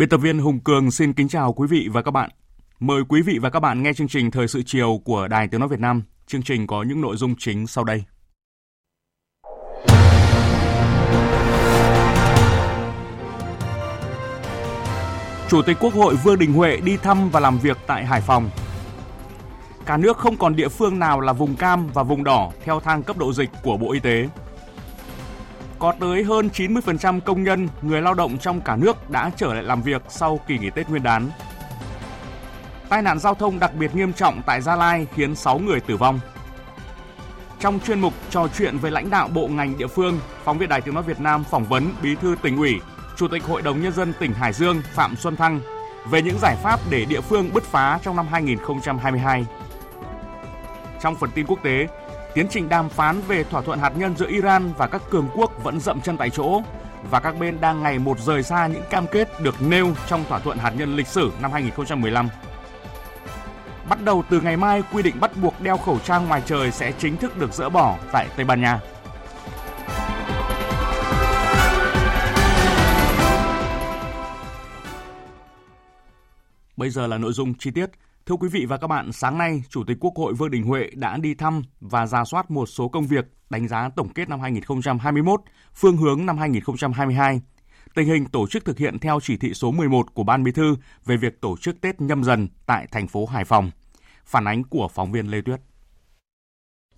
Biên tập viên Hùng Cường xin kính chào quý vị và các bạn. Mời quý vị và các bạn nghe chương trình Thời sự chiều của Đài Tiếng Nói Việt Nam. Chương trình có những nội dung chính sau đây. Chủ tịch Quốc hội Vương Đình Huệ đi thăm và làm việc tại Hải Phòng. Cả nước không còn địa phương nào là vùng cam và vùng đỏ theo thang cấp độ dịch của Bộ Y tế có tới hơn 90% công nhân, người lao động trong cả nước đã trở lại làm việc sau kỳ nghỉ Tết Nguyên đán. Tai nạn giao thông đặc biệt nghiêm trọng tại Gia Lai khiến 6 người tử vong. Trong chuyên mục trò chuyện với lãnh đạo bộ ngành địa phương, phóng viên Đài Tiếng nói Việt Nam phỏng vấn Bí thư tỉnh ủy, Chủ tịch Hội đồng nhân dân tỉnh Hải Dương Phạm Xuân Thăng về những giải pháp để địa phương bứt phá trong năm 2022. Trong phần tin quốc tế, tiến trình đàm phán về thỏa thuận hạt nhân giữa Iran và các cường quốc vẫn dậm chân tại chỗ và các bên đang ngày một rời xa những cam kết được nêu trong thỏa thuận hạt nhân lịch sử năm 2015. Bắt đầu từ ngày mai, quy định bắt buộc đeo khẩu trang ngoài trời sẽ chính thức được dỡ bỏ tại Tây Ban Nha. Bây giờ là nội dung chi tiết. Thưa quý vị và các bạn, sáng nay, Chủ tịch Quốc hội Vương Đình Huệ đã đi thăm và ra soát một số công việc, đánh giá tổng kết năm 2021, phương hướng năm 2022, tình hình tổ chức thực hiện theo chỉ thị số 11 của Ban Bí thư về việc tổ chức Tết nhâm dần tại thành phố Hải Phòng. Phản ánh của phóng viên Lê Tuyết.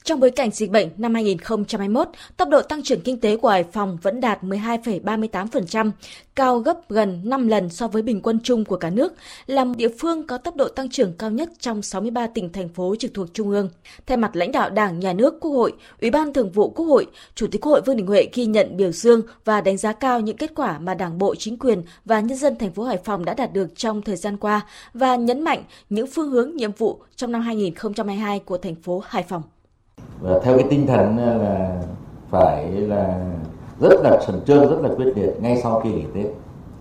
Trong bối cảnh dịch bệnh năm 2021, tốc độ tăng trưởng kinh tế của Hải Phòng vẫn đạt 12,38%, cao gấp gần 5 lần so với bình quân chung của cả nước, là địa phương có tốc độ tăng trưởng cao nhất trong 63 tỉnh thành phố trực thuộc trung ương. Thay mặt lãnh đạo Đảng, Nhà nước, Quốc hội, Ủy ban Thường vụ Quốc hội, Chủ tịch Quốc hội Vương Đình Huệ ghi nhận biểu dương và đánh giá cao những kết quả mà Đảng bộ, chính quyền và nhân dân thành phố Hải Phòng đã đạt được trong thời gian qua và nhấn mạnh những phương hướng nhiệm vụ trong năm 2022 của thành phố Hải Phòng và theo cái tinh thần ờ, là phải là rất là khẩn trương, rất là quyết liệt ngay sau khi nghỉ tết.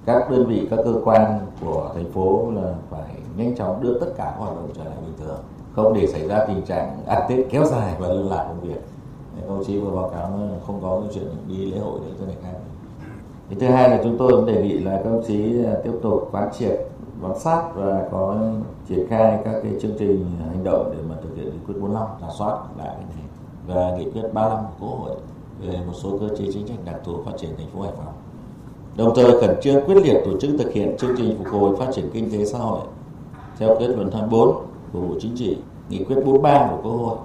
Các đơn vị, các cơ quan của thành phố là phải nhanh chóng đưa tất cả các hoạt động trở lại bình thường, không để xảy ra tình trạng ăn tết kéo dài và lơ là công việc. Các đồng chí vừa báo cáo không có cái chuyện đi lễ hội nữa cho này khác. Thứ hai là chúng tôi cũng đề nghị là các đồng chí ờ, tiếp tục quán triệt bám sát và có triển khai các cái chương trình hành động để mà thực hiện nghị quyết 45 giả soát lại cái này và nghị quyết 35 của Quốc hội về một số cơ chế chính sách đặc thù phát triển thành phố Hải Phòng. Đồng thời khẩn trương quyết liệt tổ chức thực hiện chương trình phục hồi phát triển kinh tế xã hội theo kết luận 24 của Bộ Chính trị, nghị quyết 43 của Quốc hội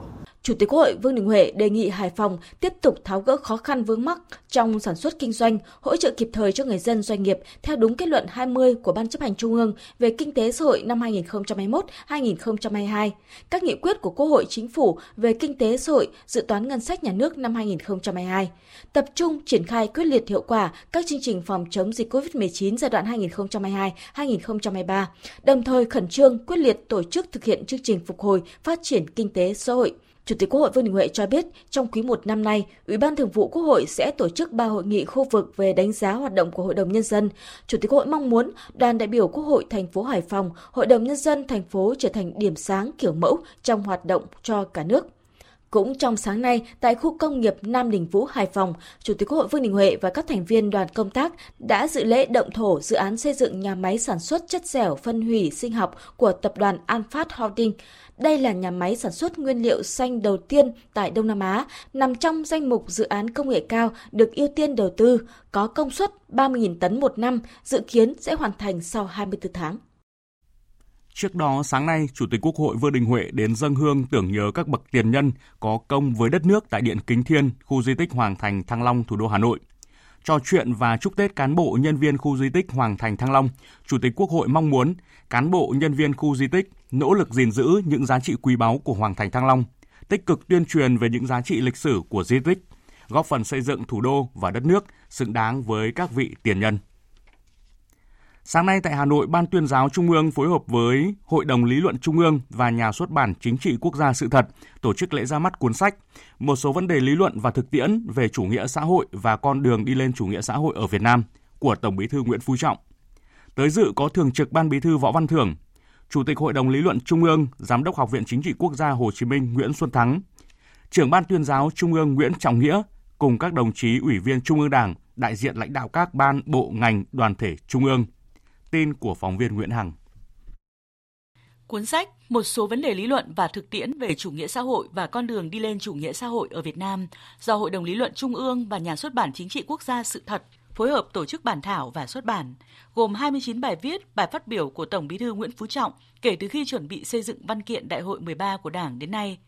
Chủ tịch Quốc hội Vương Đình Huệ đề nghị Hải Phòng tiếp tục tháo gỡ khó khăn vướng mắc trong sản xuất kinh doanh, hỗ trợ kịp thời cho người dân doanh nghiệp theo đúng kết luận 20 của Ban chấp hành Trung ương về kinh tế xã hội năm 2021-2022, các nghị quyết của Quốc hội Chính phủ về kinh tế xã hội, dự toán ngân sách nhà nước năm 2022, tập trung triển khai quyết liệt hiệu quả các chương trình phòng chống dịch COVID-19 giai đoạn 2022-2023, đồng thời khẩn trương quyết liệt tổ chức thực hiện chương trình phục hồi phát triển kinh tế xã hội. Chủ tịch Quốc hội Vương Đình Huệ cho biết, trong quý 1 năm nay, Ủy ban Thường vụ Quốc hội sẽ tổ chức 3 hội nghị khu vực về đánh giá hoạt động của Hội đồng Nhân dân. Chủ tịch Quốc hội mong muốn đoàn đại biểu Quốc hội thành phố Hải Phòng, Hội đồng Nhân dân thành phố trở thành điểm sáng kiểu mẫu trong hoạt động cho cả nước. Cũng trong sáng nay, tại khu công nghiệp Nam Đình Vũ, Hải Phòng, Chủ tịch Quốc hội Vương Đình Huệ và các thành viên đoàn công tác đã dự lễ động thổ dự án xây dựng nhà máy sản xuất chất dẻo phân hủy sinh học của tập đoàn An Phát Holding. Đây là nhà máy sản xuất nguyên liệu xanh đầu tiên tại Đông Nam Á, nằm trong danh mục dự án công nghệ cao được ưu tiên đầu tư, có công suất 30.000 tấn một năm, dự kiến sẽ hoàn thành sau 24 tháng. Trước đó, sáng nay, Chủ tịch Quốc hội Vương Đình Huệ đến dân hương tưởng nhớ các bậc tiền nhân có công với đất nước tại Điện Kính Thiên, khu di tích Hoàng Thành Thăng Long, thủ đô Hà Nội. Trò chuyện và chúc Tết cán bộ nhân viên khu di tích Hoàng Thành Thăng Long, Chủ tịch Quốc hội mong muốn cán bộ nhân viên khu di tích nỗ lực gìn giữ những giá trị quý báu của Hoàng Thành Thăng Long, tích cực tuyên truyền về những giá trị lịch sử của di tích, góp phần xây dựng thủ đô và đất nước xứng đáng với các vị tiền nhân. Sáng nay tại Hà Nội, Ban tuyên giáo Trung ương phối hợp với Hội đồng Lý luận Trung ương và Nhà xuất bản Chính trị Quốc gia Sự thật tổ chức lễ ra mắt cuốn sách Một số vấn đề lý luận và thực tiễn về chủ nghĩa xã hội và con đường đi lên chủ nghĩa xã hội ở Việt Nam của Tổng Bí thư Nguyễn Phú Trọng. Tới dự có Thường trực Ban Bí thư Võ Văn Thưởng, Chủ tịch Hội đồng Lý luận Trung ương, Giám đốc Học viện Chính trị Quốc gia Hồ Chí Minh Nguyễn Xuân Thắng, trưởng Ban tuyên giáo Trung ương Nguyễn Trọng Nghĩa cùng các đồng chí ủy viên Trung ương Đảng, đại diện lãnh đạo các ban, bộ, ngành, đoàn thể Trung ương – Tin của phóng viên Nguyễn Hằng. Cuốn sách Một số vấn đề lý luận và thực tiễn về chủ nghĩa xã hội và con đường đi lên chủ nghĩa xã hội ở Việt Nam do Hội đồng Lý luận Trung ương và Nhà xuất bản Chính trị Quốc gia Sự thật phối hợp tổ chức bản thảo và xuất bản, gồm 29 bài viết, bài phát biểu của Tổng Bí thư Nguyễn Phú Trọng kể từ khi chuẩn bị xây dựng văn kiện Đại hội 13 của Đảng đến nay.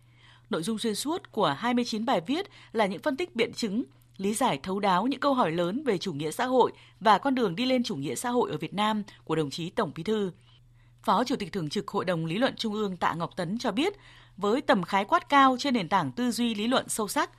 Nội dung xuyên suốt của 29 bài viết là những phân tích biện chứng, lý giải thấu đáo những câu hỏi lớn về chủ nghĩa xã hội và con đường đi lên chủ nghĩa xã hội ở Việt Nam của đồng chí Tổng Bí thư. Phó Chủ tịch Thường trực Hội đồng Lý luận Trung ương Tạ Ngọc Tấn cho biết, với tầm khái quát cao trên nền tảng tư duy lý luận sâu sắc,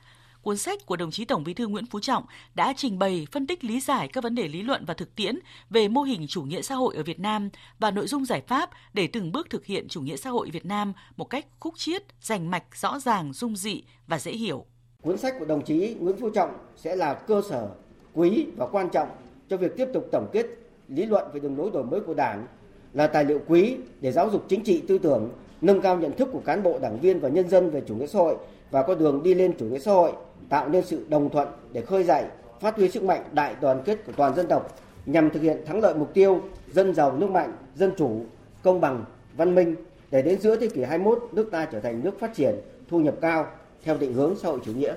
cuốn sách của đồng chí Tổng Bí thư Nguyễn Phú Trọng đã trình bày phân tích lý giải các vấn đề lý luận và thực tiễn về mô hình chủ nghĩa xã hội ở Việt Nam và nội dung giải pháp để từng bước thực hiện chủ nghĩa xã hội Việt Nam một cách khúc chiết, rành mạch, rõ ràng, dung dị và dễ hiểu. Cuốn sách của đồng chí Nguyễn Phú Trọng sẽ là cơ sở quý và quan trọng cho việc tiếp tục tổng kết lý luận về đường lối đổi mới của Đảng, là tài liệu quý để giáo dục chính trị tư tưởng, nâng cao nhận thức của cán bộ, đảng viên và nhân dân về chủ nghĩa xã hội và con đường đi lên chủ nghĩa xã hội, tạo nên sự đồng thuận để khơi dậy, phát huy sức mạnh đại đoàn kết của toàn dân tộc nhằm thực hiện thắng lợi mục tiêu dân giàu nước mạnh, dân chủ, công bằng, văn minh để đến giữa thế kỷ 21 nước ta trở thành nước phát triển, thu nhập cao, theo định hướng xã hội chủ nghĩa.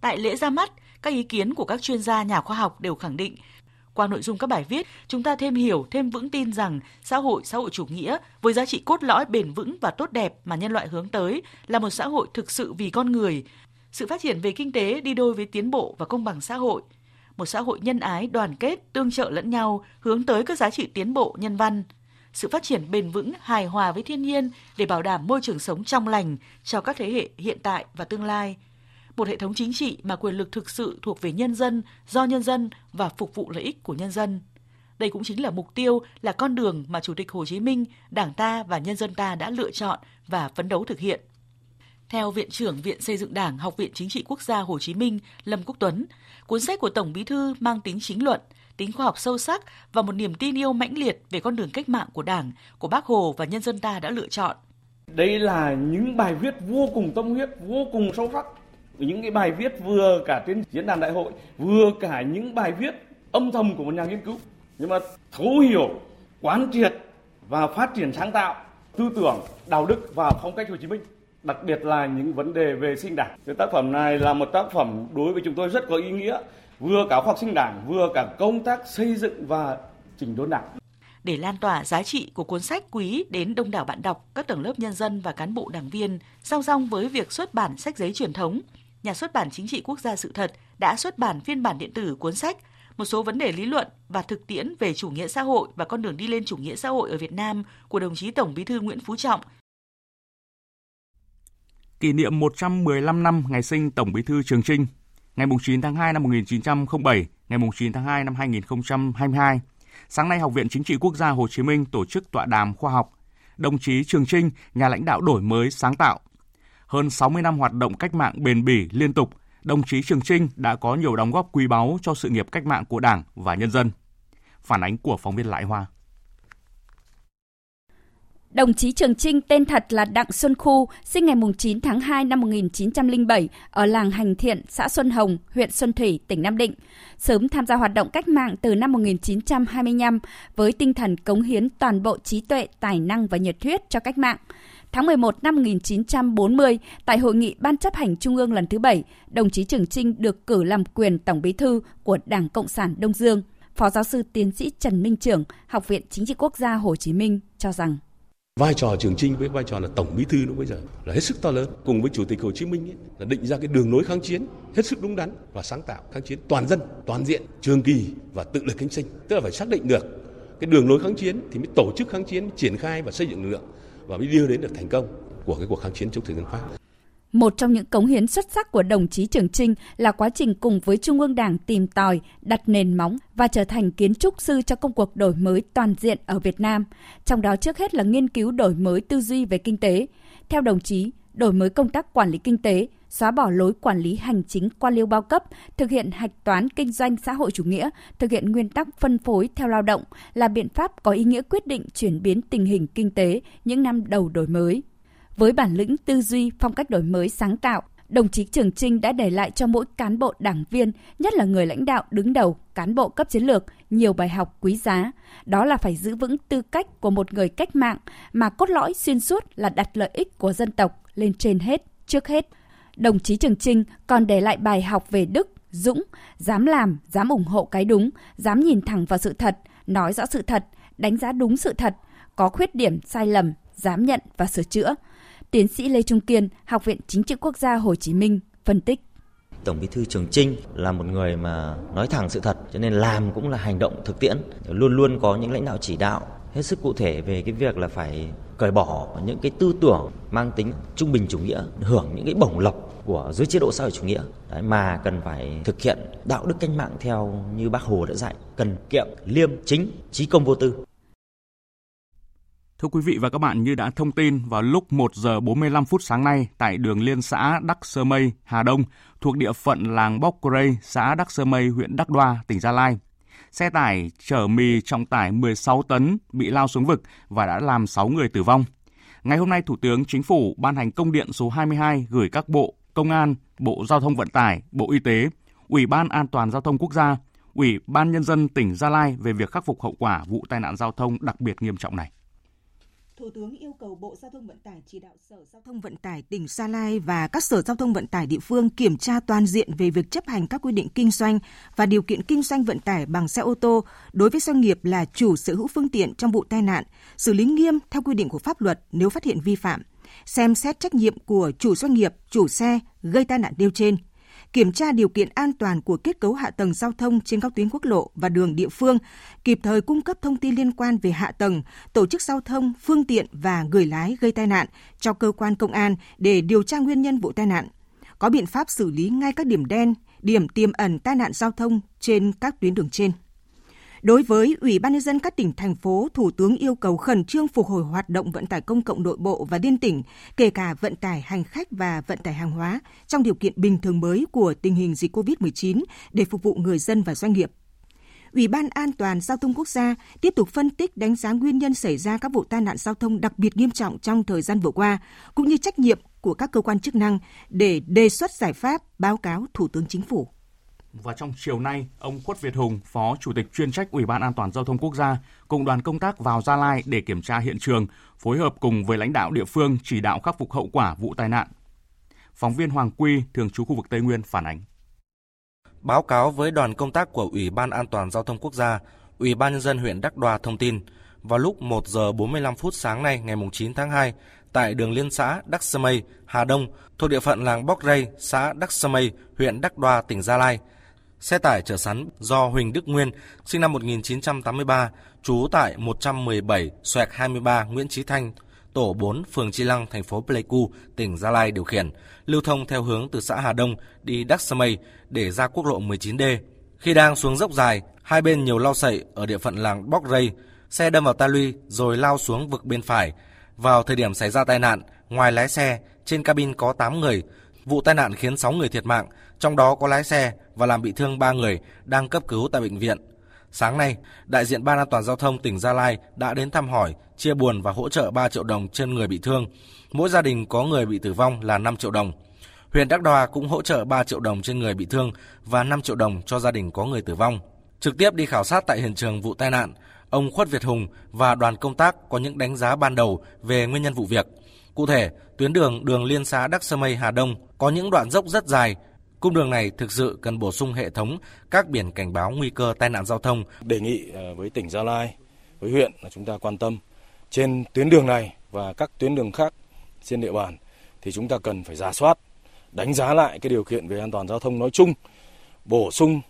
Tại lễ ra mắt, các ý kiến của các chuyên gia nhà khoa học đều khẳng định qua nội dung các bài viết, chúng ta thêm hiểu, thêm vững tin rằng xã hội xã hội chủ nghĩa với giá trị cốt lõi bền vững và tốt đẹp mà nhân loại hướng tới là một xã hội thực sự vì con người. Sự phát triển về kinh tế đi đôi với tiến bộ và công bằng xã hội. Một xã hội nhân ái, đoàn kết, tương trợ lẫn nhau, hướng tới các giá trị tiến bộ nhân văn – sự phát triển bền vững, hài hòa với thiên nhiên để bảo đảm môi trường sống trong lành cho các thế hệ hiện tại và tương lai. Một hệ thống chính trị mà quyền lực thực sự thuộc về nhân dân, do nhân dân và phục vụ lợi ích của nhân dân. Đây cũng chính là mục tiêu, là con đường mà Chủ tịch Hồ Chí Minh, Đảng ta và nhân dân ta đã lựa chọn và phấn đấu thực hiện. Theo Viện trưởng Viện Xây dựng Đảng, Học viện Chính trị Quốc gia Hồ Chí Minh, Lâm Quốc Tuấn, cuốn sách của Tổng Bí thư mang tính chính luận, tính khoa học sâu sắc và một niềm tin yêu mãnh liệt về con đường cách mạng của Đảng, của Bác Hồ và nhân dân ta đã lựa chọn. Đây là những bài viết vô cùng tâm huyết, vô cùng sâu sắc. Những cái bài viết vừa cả trên diễn đàn đại hội, vừa cả những bài viết âm thầm của một nhà nghiên cứu. Nhưng mà thấu hiểu, quán triệt và phát triển sáng tạo, tư tưởng, đạo đức và phong cách Hồ Chí Minh đặc biệt là những vấn đề về sinh đảng. Cái tác phẩm này là một tác phẩm đối với chúng tôi rất có ý nghĩa vừa cả học sinh đảng, vừa cả công tác xây dựng và chỉnh đốn đảng. Để lan tỏa giá trị của cuốn sách quý đến đông đảo bạn đọc, các tầng lớp nhân dân và cán bộ đảng viên, song song với việc xuất bản sách giấy truyền thống, Nhà xuất bản Chính trị Quốc gia Sự thật đã xuất bản phiên bản điện tử cuốn sách một số vấn đề lý luận và thực tiễn về chủ nghĩa xã hội và con đường đi lên chủ nghĩa xã hội ở Việt Nam của đồng chí Tổng Bí thư Nguyễn Phú Trọng. Kỷ niệm 115 năm ngày sinh Tổng Bí thư Trường Trinh ngày 9 tháng 2 năm 1907, ngày 9 tháng 2 năm 2022. Sáng nay, Học viện Chính trị Quốc gia Hồ Chí Minh tổ chức tọa đàm khoa học. Đồng chí Trường Trinh, nhà lãnh đạo đổi mới sáng tạo. Hơn 60 năm hoạt động cách mạng bền bỉ liên tục, đồng chí Trường Trinh đã có nhiều đóng góp quý báu cho sự nghiệp cách mạng của Đảng và nhân dân. Phản ánh của phóng viên Lại Hoa. Đồng chí Trường Trinh tên thật là Đặng Xuân Khu, sinh ngày 9 tháng 2 năm 1907 ở làng Hành Thiện, xã Xuân Hồng, huyện Xuân Thủy, tỉnh Nam Định. Sớm tham gia hoạt động cách mạng từ năm 1925 với tinh thần cống hiến toàn bộ trí tuệ, tài năng và nhiệt huyết cho cách mạng. Tháng 11 năm 1940, tại hội nghị Ban chấp hành Trung ương lần thứ 7, đồng chí Trường Trinh được cử làm quyền Tổng bí thư của Đảng Cộng sản Đông Dương. Phó giáo sư tiến sĩ Trần Minh Trưởng, Học viện Chính trị Quốc gia Hồ Chí Minh cho rằng Vai trò Trường Trinh với vai trò là Tổng Bí thư lúc bây giờ là hết sức to lớn. Cùng với Chủ tịch Hồ Chí Minh ấy, là định ra cái đường lối kháng chiến hết sức đúng đắn và sáng tạo kháng chiến toàn dân, toàn diện, trường kỳ và tự lực cánh sinh. Tức là phải xác định được cái đường lối kháng chiến thì mới tổ chức kháng chiến, triển khai và xây dựng lực lượng và mới đưa đến được thành công của cái cuộc kháng chiến chống thực dân Pháp. Một trong những cống hiến xuất sắc của đồng chí Trường Trinh là quá trình cùng với Trung ương Đảng tìm tòi, đặt nền móng và trở thành kiến trúc sư cho công cuộc đổi mới toàn diện ở Việt Nam, trong đó trước hết là nghiên cứu đổi mới tư duy về kinh tế. Theo đồng chí, đổi mới công tác quản lý kinh tế, xóa bỏ lối quản lý hành chính quan liêu bao cấp, thực hiện hạch toán kinh doanh xã hội chủ nghĩa, thực hiện nguyên tắc phân phối theo lao động là biện pháp có ý nghĩa quyết định chuyển biến tình hình kinh tế những năm đầu đổi mới. Với bản lĩnh tư duy, phong cách đổi mới sáng tạo, đồng chí Trường Trinh đã để lại cho mỗi cán bộ đảng viên, nhất là người lãnh đạo đứng đầu, cán bộ cấp chiến lược, nhiều bài học quý giá. Đó là phải giữ vững tư cách của một người cách mạng mà cốt lõi xuyên suốt là đặt lợi ích của dân tộc lên trên hết, trước hết. Đồng chí Trường Trinh còn để lại bài học về đức, dũng, dám làm, dám ủng hộ cái đúng, dám nhìn thẳng vào sự thật, nói rõ sự thật, đánh giá đúng sự thật, có khuyết điểm sai lầm, dám nhận và sửa chữa – Tiến sĩ Lê Trung Kiên, Học viện Chính trị Quốc gia Hồ Chí Minh phân tích. Tổng Bí thư Trường Trinh là một người mà nói thẳng sự thật, cho nên làm cũng là hành động thực tiễn. Luôn luôn có những lãnh đạo chỉ đạo hết sức cụ thể về cái việc là phải cởi bỏ những cái tư tưởng mang tính trung bình chủ nghĩa, hưởng những cái bổng lộc của dưới chế độ xã hội chủ nghĩa Đấy, mà cần phải thực hiện đạo đức cách mạng theo như bác Hồ đã dạy, cần kiệm, liêm, chính, trí công vô tư. Thưa quý vị và các bạn, như đã thông tin vào lúc 1 giờ 45 phút sáng nay tại đường liên xã Đắc Sơ Mây, Hà Đông, thuộc địa phận làng Bóc Rây, xã Đắc Sơ Mây, huyện Đắc Đoa, tỉnh Gia Lai. Xe tải chở mì trọng tải 16 tấn bị lao xuống vực và đã làm 6 người tử vong. Ngày hôm nay, Thủ tướng Chính phủ ban hành công điện số 22 gửi các bộ Công an, Bộ Giao thông Vận tải, Bộ Y tế, Ủy ban An toàn Giao thông Quốc gia, Ủy ban Nhân dân tỉnh Gia Lai về việc khắc phục hậu quả vụ tai nạn giao thông đặc biệt nghiêm trọng này. Thủ tướng yêu cầu Bộ Giao thông Vận tải chỉ đạo Sở Giao thông Vận tải tỉnh Sa Lai và các Sở Giao thông Vận tải địa phương kiểm tra toàn diện về việc chấp hành các quy định kinh doanh và điều kiện kinh doanh vận tải bằng xe ô tô đối với doanh nghiệp là chủ sở hữu phương tiện trong vụ tai nạn, xử lý nghiêm theo quy định của pháp luật nếu phát hiện vi phạm, xem xét trách nhiệm của chủ doanh nghiệp, chủ xe gây tai nạn nêu trên – kiểm tra điều kiện an toàn của kết cấu hạ tầng giao thông trên các tuyến quốc lộ và đường địa phương, kịp thời cung cấp thông tin liên quan về hạ tầng, tổ chức giao thông, phương tiện và người lái gây tai nạn cho cơ quan công an để điều tra nguyên nhân vụ tai nạn. Có biện pháp xử lý ngay các điểm đen, điểm tiềm ẩn tai nạn giao thông trên các tuyến đường trên. Đối với Ủy ban nhân dân các tỉnh thành phố, Thủ tướng yêu cầu khẩn trương phục hồi hoạt động vận tải công cộng nội bộ và liên tỉnh, kể cả vận tải hành khách và vận tải hàng hóa trong điều kiện bình thường mới của tình hình dịch COVID-19 để phục vụ người dân và doanh nghiệp. Ủy ban An toàn Giao thông Quốc gia tiếp tục phân tích đánh giá nguyên nhân xảy ra các vụ tai nạn giao thông đặc biệt nghiêm trọng trong thời gian vừa qua, cũng như trách nhiệm của các cơ quan chức năng để đề xuất giải pháp báo cáo Thủ tướng Chính phủ. Và trong chiều nay, ông Khuất Việt Hùng, Phó Chủ tịch chuyên trách Ủy ban An toàn Giao thông Quốc gia, cùng đoàn công tác vào Gia Lai để kiểm tra hiện trường, phối hợp cùng với lãnh đạo địa phương chỉ đạo khắc phục hậu quả vụ tai nạn. Phóng viên Hoàng Quy, thường trú khu vực Tây Nguyên phản ánh. Báo cáo với đoàn công tác của Ủy ban An toàn Giao thông Quốc gia, Ủy ban Nhân dân huyện Đắc Đoa thông tin, vào lúc 1 giờ 45 phút sáng nay ngày 9 tháng 2, tại đường liên xã Đắc Sơ Mây, Hà Đông, thuộc địa phận làng Bóc Rây, xã Đắc Sơ Mây, huyện Đắc Đoa, tỉnh Gia Lai, Xe tải chở sắn do Huỳnh Đức Nguyên, sinh năm 1983, trú tại 117 xoẹt 23 Nguyễn Chí Thanh, tổ 4 phường Chi Lăng, thành phố Pleiku, tỉnh Gia Lai điều khiển, lưu thông theo hướng từ xã Hà Đông đi Đắc Sơ Mây để ra quốc lộ 19D. Khi đang xuống dốc dài, hai bên nhiều lao sậy ở địa phận làng Bóc Rây, xe đâm vào ta luy rồi lao xuống vực bên phải. Vào thời điểm xảy ra tai nạn, ngoài lái xe, trên cabin có 8 người. Vụ tai nạn khiến 6 người thiệt mạng, trong đó có lái xe và làm bị thương 3 người đang cấp cứu tại bệnh viện. Sáng nay, đại diện Ban an toàn giao thông tỉnh Gia Lai đã đến thăm hỏi, chia buồn và hỗ trợ 3 triệu đồng trên người bị thương. Mỗi gia đình có người bị tử vong là 5 triệu đồng. Huyện Đắc Đoa cũng hỗ trợ 3 triệu đồng trên người bị thương và 5 triệu đồng cho gia đình có người tử vong. Trực tiếp đi khảo sát tại hiện trường vụ tai nạn, ông Khuất Việt Hùng và đoàn công tác có những đánh giá ban đầu về nguyên nhân vụ việc. Cụ thể, tuyến đường đường liên xã Đắc Sơ Mây Hà Đông có những đoạn dốc rất dài Cung đường này thực sự cần bổ sung hệ thống các biển cảnh báo nguy cơ tai nạn giao thông. Đề nghị ờ, với tỉnh Gia Lai, với huyện là chúng ta quan tâm trên tuyến đường này và các tuyến đường khác trên địa bàn thì chúng ta cần phải giả soát, đánh giá lại cái điều kiện về an toàn giao thông nói chung, bổ sung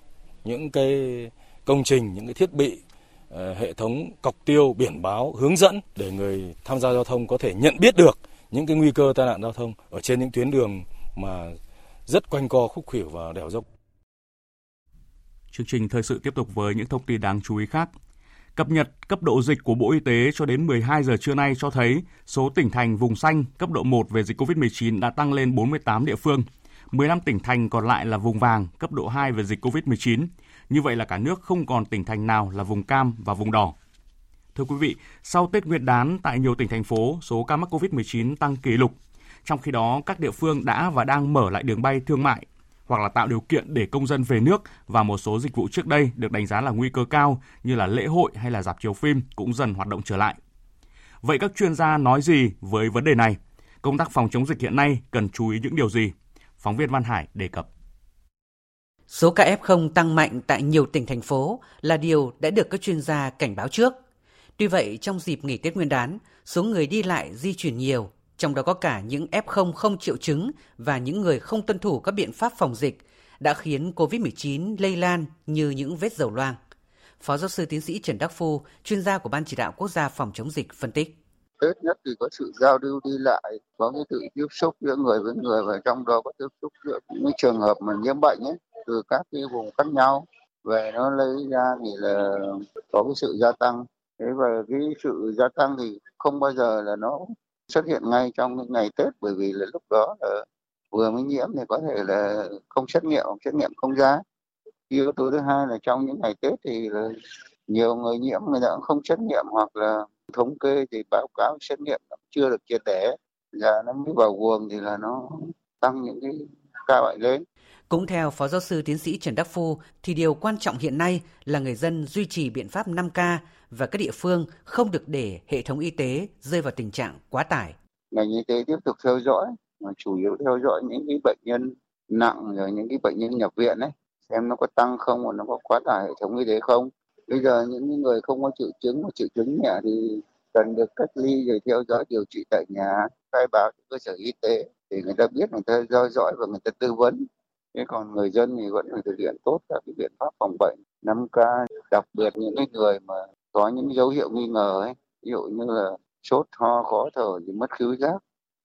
những cái công trình, những cái thiết bị ờ, hệ thống cọc tiêu, biển báo, hướng dẫn để người tham gia giao thông có thể nhận biết được những cái nguy cơ tai nạn giao thông ở trên những tuyến đường mà rất quanh co khúc khuỷu và đèo dốc. Chương trình thời sự tiếp tục với những thông tin đáng chú ý khác. Cập nhật cấp độ dịch của Bộ Y tế cho đến 12 giờ trưa nay cho thấy số tỉnh thành vùng xanh cấp độ 1 về dịch COVID-19 đã tăng lên 48 địa phương. 15 tỉnh thành còn lại là vùng vàng cấp độ 2 về dịch COVID-19. Như vậy là cả nước không còn tỉnh thành nào là vùng cam và vùng đỏ. Thưa quý vị, sau Tết Nguyên đán tại nhiều tỉnh thành phố, số ca mắc COVID-19 tăng kỷ lục. Trong khi đó, các địa phương đã và đang mở lại đường bay thương mại hoặc là tạo điều kiện để công dân về nước và một số dịch vụ trước đây được đánh giá là nguy cơ cao như là lễ hội hay là dạp chiếu phim cũng dần hoạt động trở lại. Vậy các chuyên gia nói gì với vấn đề này? Công tác phòng chống dịch hiện nay cần chú ý những điều gì? Phóng viên Văn Hải đề cập. Số ca F0 tăng mạnh tại nhiều tỉnh thành phố là điều đã được các chuyên gia cảnh báo trước. Tuy vậy, trong dịp nghỉ Tết Nguyên đán, số người đi lại di chuyển nhiều trong đó có cả những F0 không triệu chứng và những người không tuân thủ các biện pháp phòng dịch, đã khiến COVID-19 lây lan như những vết dầu loang. Phó giáo sư tiến sĩ Trần Đắc Phu, chuyên gia của Ban chỉ đạo quốc gia phòng chống dịch phân tích. Tết nhất thì có sự giao lưu đi lại, có cái sự tiếp xúc giữa người với người và trong đó có tiếp xúc giữa những trường hợp mà nhiễm bệnh ấy, từ các cái vùng khác nhau về nó lấy ra thì là có cái sự gia tăng. Thế và cái sự gia tăng thì không bao giờ là nó xuất hiện ngay trong những ngày Tết, bởi vì là lúc đó là vừa mới nhiễm thì có thể là không xét nghiệm xét nghiệm không ra yếu tố thứ hai là trong những ngày Tết thì là nhiều người nhiễm, người ta cũng không xét nghiệm hoặc là thống kê thì báo cáo xét nghiệm chưa được triệt để giờ nó mới vào guồng thì là nó tăng những cái ca bệnh lên cũng theo Phó Giáo sư Tiến sĩ Trần Đắc Phu, thì điều quan trọng hiện nay là người dân duy trì biện pháp 5K và các địa phương không được để hệ thống y tế rơi vào tình trạng quá tải. Ngành y tế tiếp tục theo dõi, mà chủ yếu theo dõi những cái bệnh nhân nặng rồi những cái bệnh nhân nhập viện ấy, xem nó có tăng không và nó có quá tải hệ thống y tế không. Bây giờ những người không có triệu chứng hoặc triệu chứng nhẹ thì cần được cách ly rồi theo dõi điều trị tại nhà, khai báo cho cơ sở y tế thì người ta biết người ta theo dõi và người ta tư vấn. Thế còn người dân thì vẫn phải thực hiện tốt các cái biện pháp phòng bệnh. 5K đặc biệt những cái người mà có những dấu hiệu nghi ngờ ấy ví dụ như là sốt ho khó thở thì mất khứu giác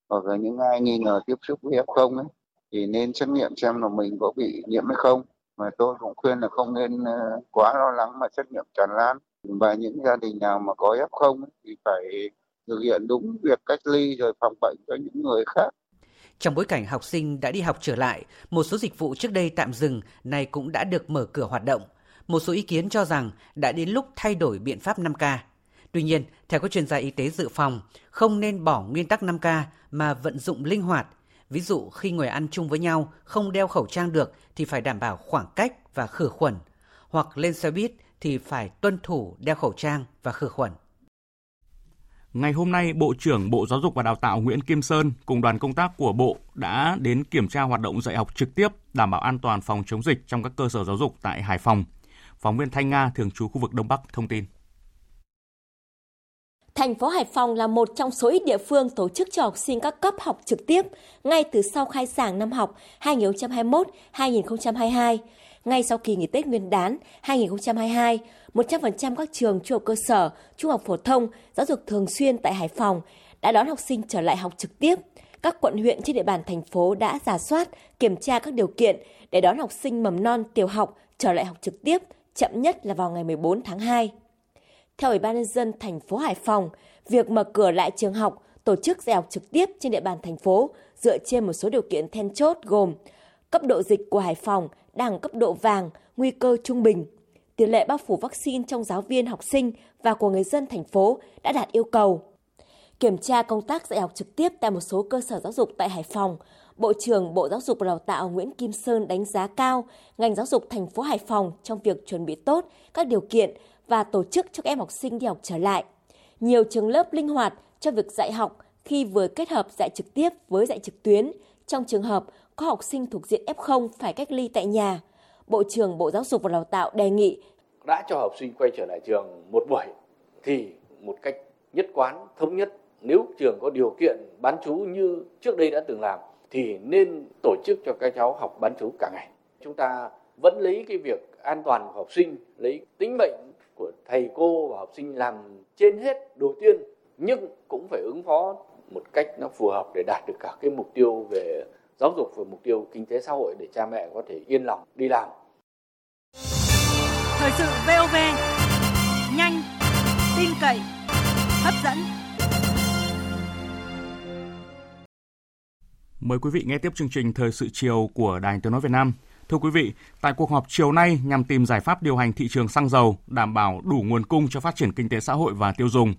hoặc là những ai nghi ngờ tiếp xúc với f0 ấy thì nên xét nghiệm xem là mình có bị nhiễm hay không. Mà tôi cũng khuyên là không nên ờ, quá lo lắng mà xét nghiệm tràn lan. Và những gia đình nào mà có f0 ấy, thì phải thực hiện đúng việc cách ly rồi phòng bệnh cho những người khác trong bối cảnh học sinh đã đi học trở lại, một số dịch vụ trước đây tạm dừng này cũng đã được mở cửa hoạt động. Một số ý kiến cho rằng đã đến lúc thay đổi biện pháp 5K. Tuy nhiên, theo các chuyên gia y tế dự phòng, không nên bỏ nguyên tắc 5K mà vận dụng linh hoạt. Ví dụ khi ngồi ăn chung với nhau không đeo khẩu trang được thì phải đảm bảo khoảng cách và khử khuẩn. Hoặc lên xe buýt thì phải tuân thủ đeo khẩu trang và khử khuẩn. Ngày hôm nay, Bộ trưởng Bộ Giáo dục và Đào tạo Nguyễn Kim Sơn cùng đoàn công tác của Bộ đã đến kiểm tra hoạt động dạy học trực tiếp đảm bảo an toàn phòng chống dịch trong các cơ sở giáo dục tại Hải Phòng. Phóng viên Thanh Nga thường trú khu vực Đông Bắc thông tin. Thành phố Hải Phòng là một trong số ít địa phương tổ chức cho học sinh các cấp học trực tiếp ngay từ sau khai giảng năm học 2021-2022, ngay sau kỳ nghỉ Tết Nguyên đán 2022 100% các trường trung học cơ sở, trung học phổ thông, giáo dục thường xuyên tại Hải Phòng đã đón học sinh trở lại học trực tiếp. Các quận huyện trên địa bàn thành phố đã giả soát, kiểm tra các điều kiện để đón học sinh mầm non tiểu học trở lại học trực tiếp, chậm nhất là vào ngày 14 tháng 2. Theo Ủy ban nhân dân thành phố Hải Phòng, việc mở cửa lại trường học, tổ chức dạy học trực tiếp trên địa bàn thành phố dựa trên một số điều kiện then chốt gồm cấp độ dịch của Hải Phòng đang cấp độ vàng, nguy cơ trung bình, tỷ lệ bao phủ vaccine trong giáo viên, học sinh và của người dân thành phố đã đạt yêu cầu. Kiểm tra công tác dạy học trực tiếp tại một số cơ sở giáo dục tại Hải Phòng, Bộ trưởng Bộ Giáo dục và Đào tạo Nguyễn Kim Sơn đánh giá cao ngành giáo dục thành phố Hải Phòng trong việc chuẩn bị tốt các điều kiện và tổ chức cho các em học sinh đi học trở lại. Nhiều trường lớp linh hoạt cho việc dạy học khi vừa kết hợp dạy trực tiếp với dạy trực tuyến. Trong trường hợp có học sinh thuộc diện F0 phải cách ly tại nhà – Bộ trưởng Bộ Giáo dục và Đào tạo đề nghị đã cho học sinh quay trở lại trường một buổi thì một cách nhất quán thống nhất nếu trường có điều kiện bán chú như trước đây đã từng làm thì nên tổ chức cho các cháu học bán chú cả ngày. Chúng ta vẫn lấy cái việc an toàn của học sinh, lấy tính mệnh của thầy cô và học sinh làm trên hết đầu tiên nhưng cũng phải ứng phó một cách nó phù hợp để đạt được cả cái mục tiêu về giáo dục và mục tiêu kinh tế xã hội để cha mẹ có thể yên lòng đi làm. Thời sự VOV nhanh, tin cậy, hấp dẫn. Mời quý vị nghe tiếp chương trình Thời sự chiều của Đài Tiếng Nói Việt Nam. Thưa quý vị, tại cuộc họp chiều nay nhằm tìm giải pháp điều hành thị trường xăng dầu, đảm bảo đủ nguồn cung cho phát triển kinh tế xã hội và tiêu dùng,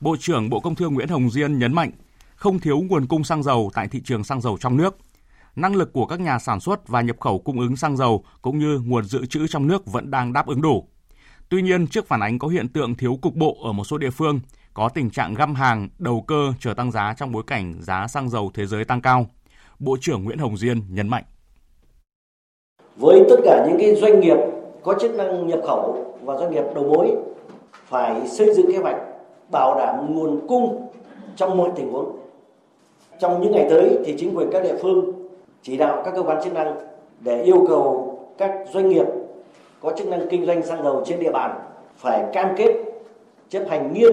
Bộ trưởng Bộ Công Thương Nguyễn Hồng Diên nhấn mạnh không thiếu nguồn cung xăng dầu tại thị trường xăng dầu trong nước. Năng lực của các nhà sản xuất và nhập khẩu cung ứng xăng dầu cũng như nguồn dự trữ trong nước vẫn đang đáp ứng đủ. Tuy nhiên, trước phản ánh có hiện tượng thiếu cục bộ ở một số địa phương, có tình trạng găm hàng, đầu cơ chờ tăng giá trong bối cảnh giá xăng dầu thế giới tăng cao. Bộ trưởng Nguyễn Hồng Diên nhấn mạnh. Với tất cả những cái doanh nghiệp có chức năng nhập khẩu và doanh nghiệp đầu mối phải xây dựng kế hoạch bảo đảm nguồn cung trong mọi tình huống. Trong những ngày tới thì chính quyền các địa phương chỉ đạo các cơ quan chức năng để yêu cầu các doanh nghiệp có chức năng kinh doanh xăng dầu trên địa bàn phải cam kết chấp hành nghiêm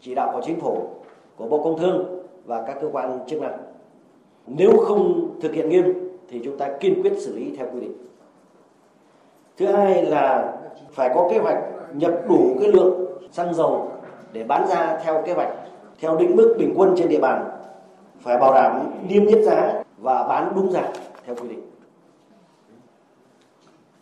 chỉ đạo của chính phủ, của Bộ Công Thương và các cơ quan chức năng. Nếu không thực hiện nghiêm thì chúng ta kiên quyết xử lý theo quy định. Thứ hai là phải có kế hoạch nhập đủ cái lượng xăng dầu để bán ra theo kế hoạch theo định mức bình quân trên địa bàn phải bảo đảm niêm yết giá và bán đúng giá theo quy định.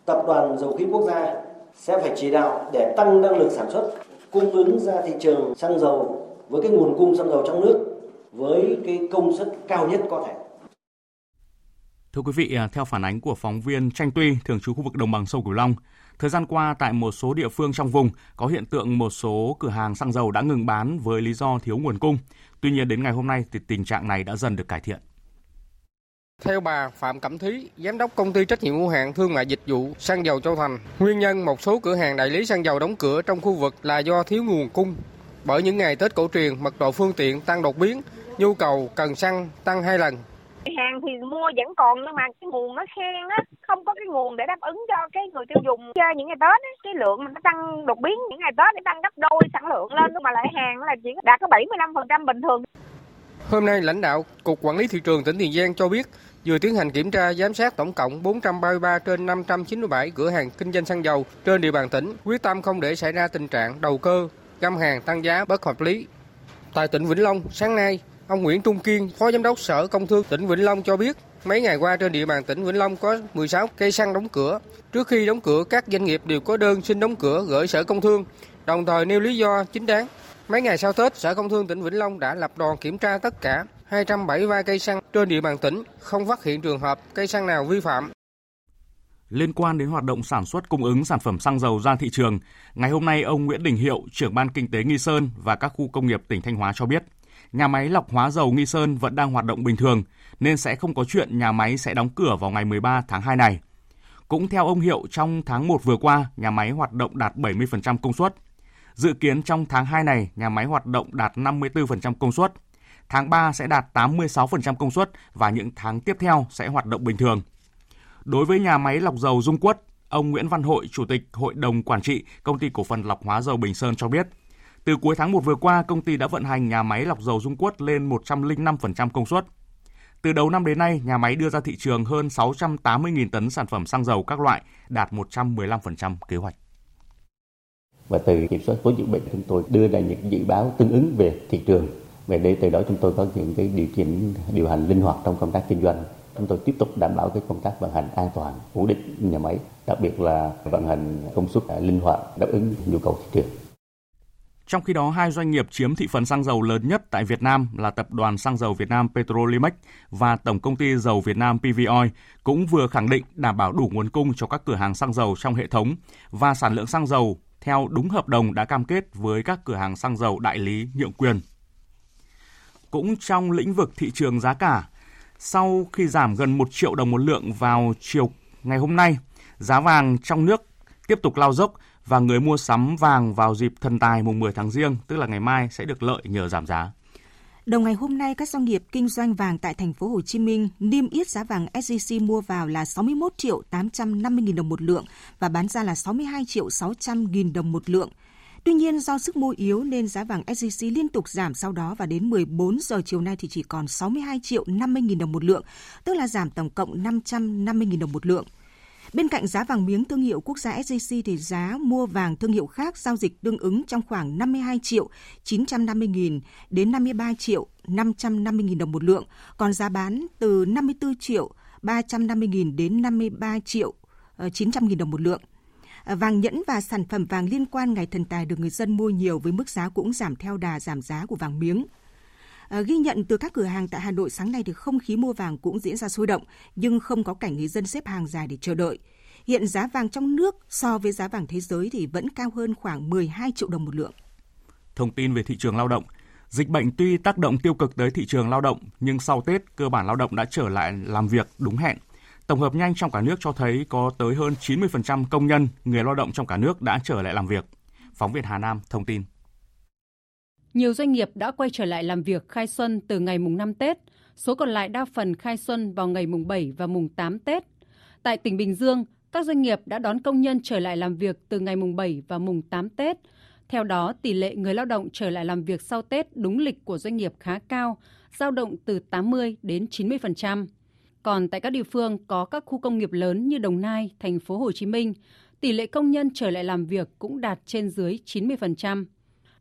Tập đoàn Dầu khí Quốc gia sẽ phải chỉ đạo để tăng năng lực sản xuất, cung ứng ra thị trường xăng dầu với cái nguồn cung xăng dầu trong nước với cái công suất cao nhất có thể. Thưa quý vị, à, theo phản ánh của phóng viên Tranh Tuy, thường trú khu vực đồng bằng sông Cửu Long, thời gian qua tại một số địa phương trong vùng có hiện tượng một số cửa hàng xăng dầu đã ngừng bán với lý do thiếu nguồn cung. Tuy nhiên đến ngày hôm nay thì tình trạng này đã dần được cải thiện. Theo bà Phạm Cẩm Thúy, giám đốc công ty trách nhiệm hữu hạn thương mại dịch vụ xăng dầu Châu Thành, nguyên nhân một số cửa hàng đại lý xăng dầu đóng cửa trong khu vực là do thiếu nguồn cung. Bởi những ngày Tết cổ truyền, mật độ phương tiện tăng đột biến, nhu cầu cần xăng tăng hai lần hàng thì mua vẫn còn nhưng mà cái nguồn nó khen á không có cái nguồn để đáp ứng cho cái người tiêu dùng chơi những ngày tết á cái lượng nó tăng đột biến những ngày tết để tăng gấp đôi sản lượng lên nhưng mà lại hàng là chỉ đạt có 75% bình thường Hôm nay, lãnh đạo Cục Quản lý Thị trường tỉnh Tiền Giang cho biết vừa tiến hành kiểm tra giám sát tổng cộng 433 trên 597 cửa hàng kinh doanh xăng dầu trên địa bàn tỉnh, quyết tâm không để xảy ra tình trạng đầu cơ, găm hàng tăng giá bất hợp lý. Tại tỉnh Vĩnh Long, sáng nay, Ông Nguyễn Trung Kiên, Phó Giám đốc Sở Công Thương tỉnh Vĩnh Long cho biết, mấy ngày qua trên địa bàn tỉnh Vĩnh Long có 16 cây xăng đóng cửa. Trước khi đóng cửa, các doanh nghiệp đều có đơn xin đóng cửa gửi Sở Công Thương, đồng thời nêu lý do chính đáng. Mấy ngày sau Tết, Sở Công Thương tỉnh Vĩnh Long đã lập đoàn kiểm tra tất cả 273 cây xăng trên địa bàn tỉnh, không phát hiện trường hợp cây xăng nào vi phạm. Liên quan đến hoạt động sản xuất cung ứng sản phẩm xăng dầu ra thị trường, ngày hôm nay ông Nguyễn Đình Hiệu, trưởng ban kinh tế Nghi Sơn và các khu công nghiệp tỉnh Thanh Hóa cho biết, nhà máy lọc hóa dầu Nghi Sơn vẫn đang hoạt động bình thường nên sẽ không có chuyện nhà máy sẽ đóng cửa vào ngày 13 tháng 2 này. Cũng theo ông Hiệu, trong tháng 1 vừa qua, nhà máy hoạt động đạt 70% công suất. Dự kiến trong tháng 2 này, nhà máy hoạt động đạt 54% công suất. Tháng 3 sẽ đạt 86% công suất và những tháng tiếp theo sẽ hoạt động bình thường. Đối với nhà máy lọc dầu Dung Quất, ông Nguyễn Văn Hội, Chủ tịch Hội đồng Quản trị Công ty Cổ phần Lọc hóa dầu Bình Sơn cho biết – từ cuối tháng 1 vừa qua, công ty đã vận hành nhà máy lọc dầu Dung Quất lên 105% công suất. Từ đầu năm đến nay, nhà máy đưa ra thị trường hơn 680.000 tấn sản phẩm xăng dầu các loại, đạt 115% kế hoạch. Và từ kiểm soát vốn dịch bệnh chúng tôi đưa ra những dự báo tương ứng về thị trường. Về đây từ đó chúng tôi có những cái điều chỉnh điều hành linh hoạt trong công tác kinh doanh. Chúng tôi tiếp tục đảm bảo cái công tác vận hành an toàn, ổn định nhà máy, đặc biệt là vận hành công suất linh hoạt đáp ứng nhu cầu thị trường. Trong khi đó, hai doanh nghiệp chiếm thị phần xăng dầu lớn nhất tại Việt Nam là Tập đoàn Xăng dầu Việt Nam Petrolimex và Tổng công ty dầu Việt Nam PV Oil cũng vừa khẳng định đảm bảo đủ nguồn cung cho các cửa hàng xăng dầu trong hệ thống và sản lượng xăng dầu theo đúng hợp đồng đã cam kết với các cửa hàng xăng dầu đại lý nhượng quyền. Cũng trong lĩnh vực thị trường giá cả, sau khi giảm gần 1 triệu đồng một lượng vào chiều ngày hôm nay, giá vàng trong nước tiếp tục lao dốc và người mua sắm vàng vào dịp thần tài mùng 10 tháng riêng, tức là ngày mai sẽ được lợi nhờ giảm giá. Đầu ngày hôm nay, các doanh nghiệp kinh doanh vàng tại thành phố Hồ Chí Minh niêm yết giá vàng SJC mua vào là 61 triệu 850 000 đồng một lượng và bán ra là 62 triệu 600 000 đồng một lượng. Tuy nhiên do sức mua yếu nên giá vàng SJC liên tục giảm sau đó và đến 14 giờ chiều nay thì chỉ còn 62 triệu 50 000 đồng một lượng, tức là giảm tổng cộng 550 000 đồng một lượng. Bên cạnh giá vàng miếng thương hiệu quốc gia SJC thì giá mua vàng thương hiệu khác giao dịch tương ứng trong khoảng 52 triệu 950 nghìn đến 53 triệu 550 nghìn đồng một lượng, còn giá bán từ 54 triệu 350 nghìn đến 53 triệu ờ, 900 nghìn đồng một lượng. Ờ, vàng nhẫn và sản phẩm vàng liên quan ngày thần tài được người dân mua nhiều với mức giá cũng giảm theo đà giảm giá của vàng miếng. Ờ, ghi nhận từ các cửa hàng tại Hà Nội sáng nay thì không khí mua vàng cũng diễn ra sôi động, nhưng không có cảnh người dân xếp hàng dài để chờ đợi. Hiện giá vàng trong nước so với giá vàng thế giới thì vẫn cao hơn khoảng 12 triệu đồng một lượng. Thông tin về thị trường lao động, Dịch bệnh tuy tác động tiêu cực tới thị trường lao động, nhưng sau Tết, cơ bản lao động đã trở lại làm việc đúng hẹn. Tổng hợp nhanh trong cả nước cho thấy có tới hơn 90% công nhân, người lao động trong cả nước đã trở lại làm việc. Phóng viên Hà Nam thông tin. Nhiều doanh nghiệp đã quay trở lại làm việc khai xuân từ ngày mùng 5 Tết, số còn lại đa phần khai xuân vào ngày mùng 7 và mùng 8 Tết. Tại tỉnh Bình Dương, các doanh nghiệp đã đón công nhân trở lại làm việc từ ngày mùng 7 và mùng 8 Tết. Theo đó, tỷ lệ người lao động trở lại làm việc sau Tết đúng lịch của doanh nghiệp khá cao, dao động từ 80 đến 90%. Còn tại các địa phương có các khu công nghiệp lớn như Đồng Nai, thành phố Hồ Chí Minh, tỷ lệ công nhân trở lại làm việc cũng đạt trên dưới 90%.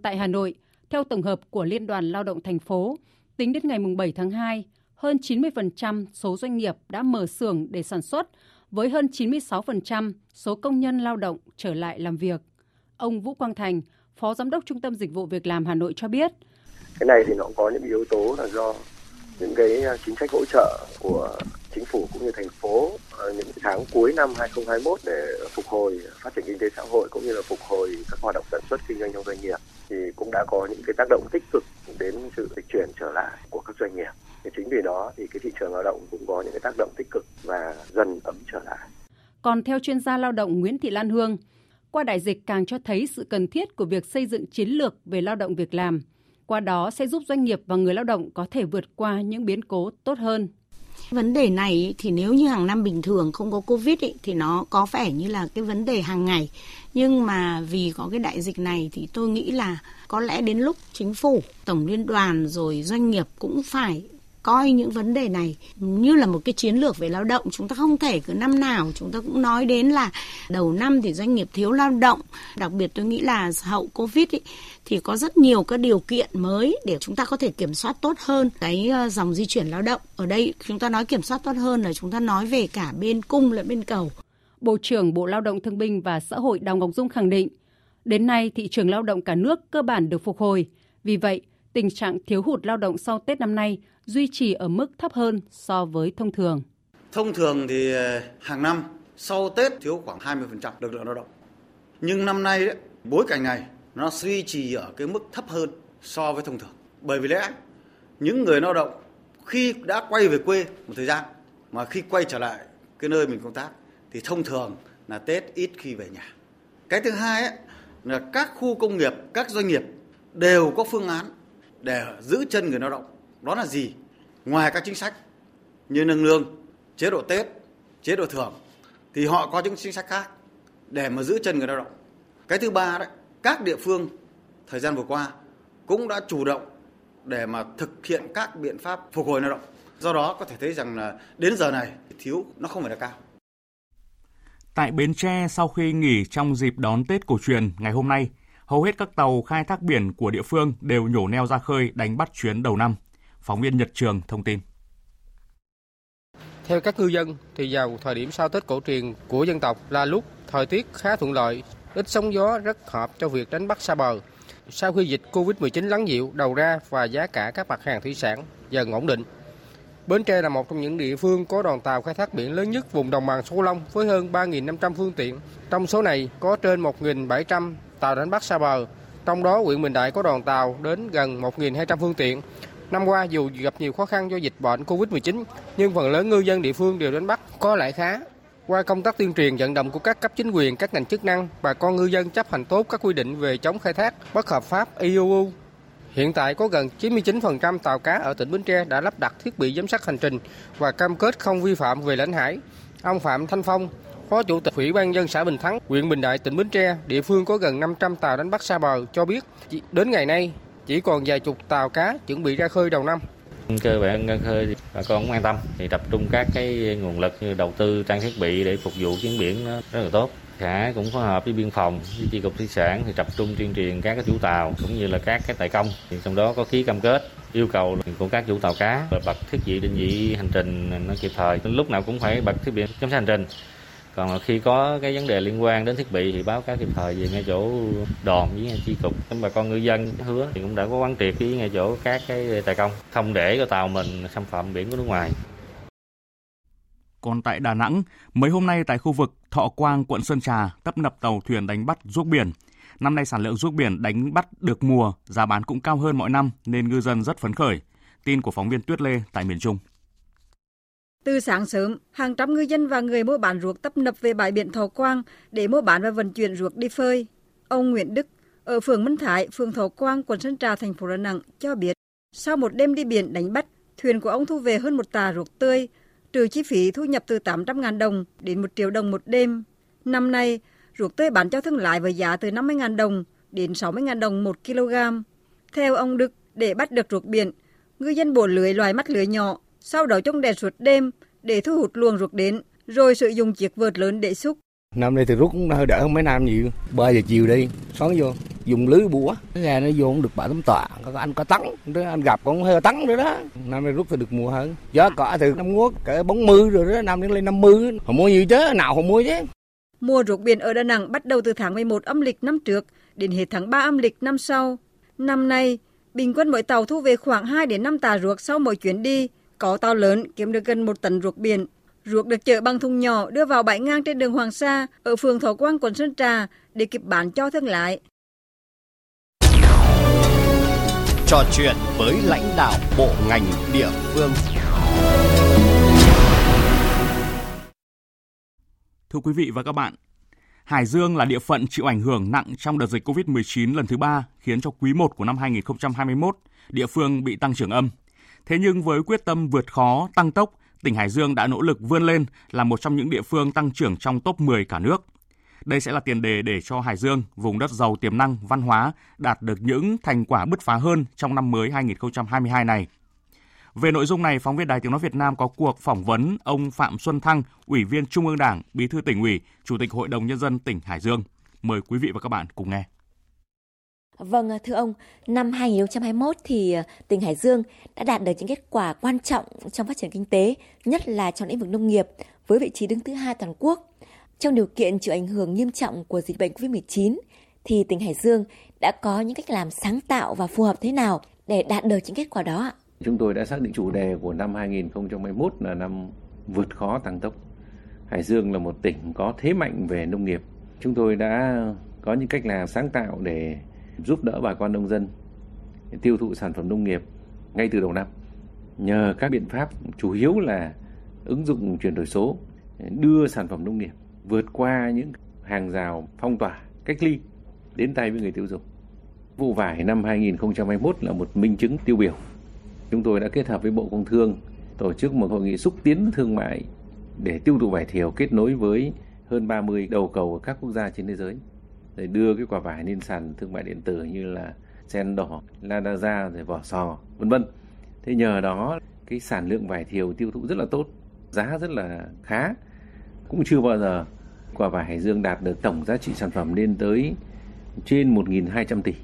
Tại Hà Nội, theo tổng hợp của Liên đoàn Lao động thành phố, tính đến ngày 7 tháng 2, hơn 90% số doanh nghiệp đã mở xưởng để sản xuất, với hơn 96% số công nhân lao động trở lại làm việc. Ông Vũ Quang Thành, Phó Giám đốc Trung tâm Dịch vụ Việc làm Hà Nội cho biết. Cái này thì nó có những yếu tố là do những cái à, chính sách hỗ trợ của chính phủ cũng như thành phố à, những tháng cuối năm 2021 để phục hồi phát triển kinh tế xã hội cũng như là phục hồi các hoạt động sản xuất kinh doanh trong doanh nghiệp thì cũng đã có những cái tác động tích cực đến sự dịch chuyển trở lại của các doanh nghiệp. Thì chính vì đó thì cái thị trường lao động cũng có những cái tác động tích cực và dần ấm trở lại. Còn theo chuyên gia lao động Nguyễn Thị Lan Hương, qua đại dịch càng cho thấy sự cần thiết của việc xây dựng chiến lược về lao động việc làm. Qua đó sẽ giúp doanh nghiệp và người lao động có thể vượt qua những biến cố tốt hơn. Vấn đề này thì nếu như hàng năm bình thường không có Covid ý, thì nó có vẻ như là cái vấn đề hàng ngày. Nhưng mà vì có cái đại dịch này thì tôi nghĩ là có lẽ đến lúc chính phủ, tổng liên đoàn rồi doanh nghiệp cũng phải coi những vấn đề này như là một cái chiến lược về lao động. Chúng ta không thể cứ năm nào chúng ta cũng nói đến là đầu năm thì doanh nghiệp thiếu lao động. Đặc biệt tôi nghĩ là hậu covid ý, thì có rất nhiều các điều kiện mới để chúng ta có thể kiểm soát tốt hơn cái ờ, dòng di chuyển lao động. Ở đây chúng ta nói kiểm soát tốt hơn là chúng ta nói về cả bên cung lẫn bên cầu. Bộ trưởng Bộ Lao động Thương binh và Xã hội Đào Ngọc Dung khẳng định, đến nay thị trường lao động cả nước cơ bản được phục hồi. Vì vậy, tình trạng thiếu hụt lao động sau Tết năm nay duy trì ở mức thấp hơn so với thông thường. Thông thường thì ờ, hàng năm sau Tết thiếu khoảng 20% lực lượng lao động. Nhưng năm nay đấy, bối cảnh này nó duy trì ở cái mức thấp hơn so với thông thường. Bởi vì lẽ những người lao động khi đã quay về quê một thời gian mà khi quay trở lại cái nơi mình công tác thì thông thường là Tết ít khi về nhà. Cái thứ hai ấy, là các khu công nghiệp, các doanh nghiệp đều có phương án để giữ chân người lao động. Đó là gì? Ngoài các chính sách như nâng lương, chế độ Tết, chế độ thưởng thì họ có những chính sách khác để mà giữ chân người lao động. Cái thứ ba đấy, các địa phương thời gian vừa qua cũng đã chủ động để mà thực hiện các biện pháp phục hồi lao động. Do đó có thể thấy rằng là đến giờ này thiếu nó không phải là cao. Tại Bến Tre, sau khi nghỉ trong dịp đón Tết cổ truyền ngày hôm nay, hầu hết các tàu khai thác biển của địa phương đều nhổ neo ra khơi đánh bắt chuyến đầu năm. Phóng viên Nhật Trường thông tin. Theo các ngư dân thì vào thời điểm sau Tết cổ truyền của dân tộc là lúc thời tiết khá thuận lợi, ít sóng gió rất hợp cho việc đánh bắt xa bờ. Sau khi dịch Covid-19 lắng dịu đầu ra và giá cả các mặt hàng thủy sản dần ổn định, Bến Tre là một trong những địa phương có đoàn tàu khai thác biển lớn nhất vùng đồng bằng sông Long với hơn 3.500 phương tiện. Trong số này có trên 1.700 tàu đánh bắt xa bờ. Trong đó huyện Bình Đại có đoàn tàu đến gần 1.200 phương tiện. Năm qua dù gặp nhiều khó khăn do dịch bệnh Covid-19, nhưng phần lớn ngư dân địa phương đều đánh bắt có lãi khá. Qua công tác tuyên truyền vận động của các cấp chính quyền, các ngành chức năng, bà con ngư dân chấp hành tốt các quy định về chống khai thác bất hợp pháp IUU Hiện tại có gần 99% tàu cá ở tỉnh Bến Tre đã lắp đặt thiết bị giám sát hành trình và cam kết không vi phạm về lãnh hải. Ông Phạm Thanh Phong, Phó Chủ tịch Ủy ban dân xã Bình Thắng, huyện Bình Đại, tỉnh Bến Tre, địa phương có gần 500 tàu đánh bắt xa bờ cho biết đến ngày nay chỉ còn vài chục tàu cá chuẩn bị ra khơi đầu năm. Cơ bản ra khơi thì bà con cũng an tâm thì tập trung các cái nguồn lực như đầu tư trang thiết bị để phục vụ chuyến biển rất là tốt xã cũng phối hợp với biên phòng, với chi cục thủy sản thì tập trung tuyên truyền các cái chủ tàu cũng như là các cái tài công. Thì trong đó có ký cam kết, yêu cầu của các chủ tàu cá là bật thiết bị định vị hành trình nó kịp thời. Lúc nào cũng phải bật thiết bị giám sát hành trình. Còn khi có cái vấn đề liên quan đến thiết bị thì báo cáo kịp thời về ngay chỗ đồn với chi cục. Bà con ngư dân hứa thì cũng đã có quán triệt với ngay chỗ các cái tài công, không để cho tàu mình xâm phạm biển của nước ngoài còn tại Đà Nẵng, mấy hôm nay tại khu vực Thọ Quang, quận Sơn Trà, tấp nập tàu thuyền đánh bắt ruốc biển. Năm nay sản lượng ruốc biển đánh bắt được mùa, giá bán cũng cao hơn mọi năm nên ngư dân rất phấn khởi. Tin của phóng viên Tuyết Lê tại miền Trung. Từ sáng sớm, hàng trăm ngư dân và người mua bán ruốc tấp nập về bãi biển Thọ Quang để mua bán và vận chuyển ruốc đi phơi. Ông Nguyễn Đức ở phường Minh Thái, phường Thọ Quang, quận Sơn Trà, thành phố Đà Nẵng cho biết, sau một đêm đi biển đánh bắt, thuyền của ông thu về hơn một tà ruốc tươi, trừ chi phí thu nhập từ 800.000 đồng đến 1 triệu đồng một đêm. Năm nay, ruốc tươi bán cho thương lái với giá từ 50.000 đồng đến 60.000 đồng một kg. Theo ông Đức, để bắt được ruốc biển, ngư dân bổ lưới loài mắt lưới nhỏ, sau đó trong đèn suốt đêm để thu hút luồng ruốc đến, rồi sử dụng chiếc vợt lớn để xúc. Năm nay thì rút cũng hơi đỡ hơn mấy năm nhiều. 3 giờ chiều đi, xoắn vô, dùng lưới búa. Cái gà nó vô cũng được bảy tấm tọa, có anh có tấn, anh gặp cũng hơi tấn nữa đó. Năm nay rút thì được mùa hơn. Gió cỏ thì năm ngoái cỡ 40 rồi đó, năm đến lên 50. Họ mua nhiều chứ, nào họ mua chứ. Mùa ruốc biển ở Đà Nẵng bắt đầu từ tháng 11 âm lịch năm trước đến hết tháng 3 âm lịch năm sau. Năm nay, bình quân mỗi tàu thu về khoảng 2 đến 5 tà ruột sau mỗi chuyến đi. Có tàu lớn kiếm được gần 1 tấn ruột biển. Ruốc được chở bằng thùng nhỏ đưa vào bãi ngang trên đường Hoàng Sa ở phường Thọ Quang, quận Sơn Trà để kịp bán cho thương lái. Trò chuyện với lãnh đạo bộ ngành địa phương. Thưa quý vị và các bạn, Hải Dương là địa phận chịu ảnh hưởng nặng trong đợt dịch COVID-19 lần thứ ba, khiến cho quý 1 của năm 2021, địa phương bị tăng trưởng âm. Thế nhưng với quyết tâm vượt khó, tăng tốc, tỉnh Hải Dương đã nỗ lực vươn lên là một trong những địa phương tăng trưởng trong top 10 cả nước. Đây sẽ là tiền đề để cho Hải Dương, vùng đất giàu tiềm năng văn hóa, đạt được những thành quả bứt phá hơn trong năm mới 2022 này. Về nội dung này, phóng viên Đài Tiếng Nói Việt Nam có cuộc phỏng vấn ông Phạm Xuân Thăng, Ủy viên Trung ương Đảng, Bí thư tỉnh ủy, Chủ tịch Hội đồng Nhân dân tỉnh Hải Dương. Mời quý vị và các bạn cùng nghe. Vâng, à, thưa ông, năm 2021 thì à, tỉnh Hải Dương đã đạt được những kết quả quan trọng trong phát triển kinh tế, nhất là trong lĩnh vực nông nghiệp, với vị trí đứng thứ hai toàn quốc. Trong điều kiện chịu ảnh hưởng nghiêm trọng của dịch bệnh COVID-19, thì tỉnh Hải Dương đã có những cách làm sáng tạo và phù hợp thế nào để đạt được những kết quả đó ạ? Chúng tôi đã xác định chủ đề của năm 2021 là năm vượt khó tăng tốc. Hải Dương là một tỉnh có thế mạnh về nông nghiệp. Chúng tôi đã có những cách làm sáng tạo để giúp đỡ bà con nông dân tiêu thụ sản phẩm nông nghiệp ngay từ đầu năm. Nhờ các biện pháp chủ yếu là ứng dụng chuyển đổi số, đưa sản phẩm nông nghiệp vượt qua những hàng rào phong tỏa, cách ly đến tay với người tiêu dùng. Vụ vải năm 2021 là một minh chứng tiêu biểu. Chúng tôi đã kết hợp với Bộ Công Thương tổ chức một hội nghị xúc tiến thương mại để tiêu thụ vải thiều kết nối với hơn 30 đầu cầu ở các quốc gia trên thế giới rồi đưa cái quả vải lên sàn thương mại điện tử như là sen đỏ, Ladaza rồi vỏ sò, vân vân. Thế nhờ đó cái sản lượng vải thiều tiêu thụ rất là tốt, giá rất là khá. Cũng chưa bao giờ quả vải Hải Dương đạt được tổng giá trị sản phẩm lên tới trên 1.200 tỷ.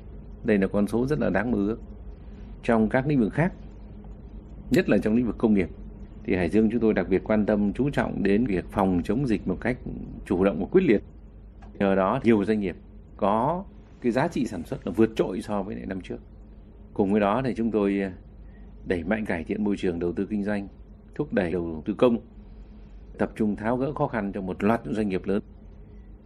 Đây là con số rất là đáng mơ ước. Trong các lĩnh vực khác, nhất là trong lĩnh vực công nghiệp, thì Hải Dương chúng tôi đặc biệt quan tâm chú trọng đến việc phòng chống dịch một cách chủ động và quyết liệt. Nhờ đó nhiều doanh nghiệp có cái giá trị sản xuất là vượt trội so với năm trước. Cùng với đó thì chúng tôi à, đẩy mạnh cải thiện môi trường đầu tư kinh doanh, thúc đẩy đầu tư công, tập trung tháo gỡ khó khăn cho một loạt những doanh nghiệp lớn.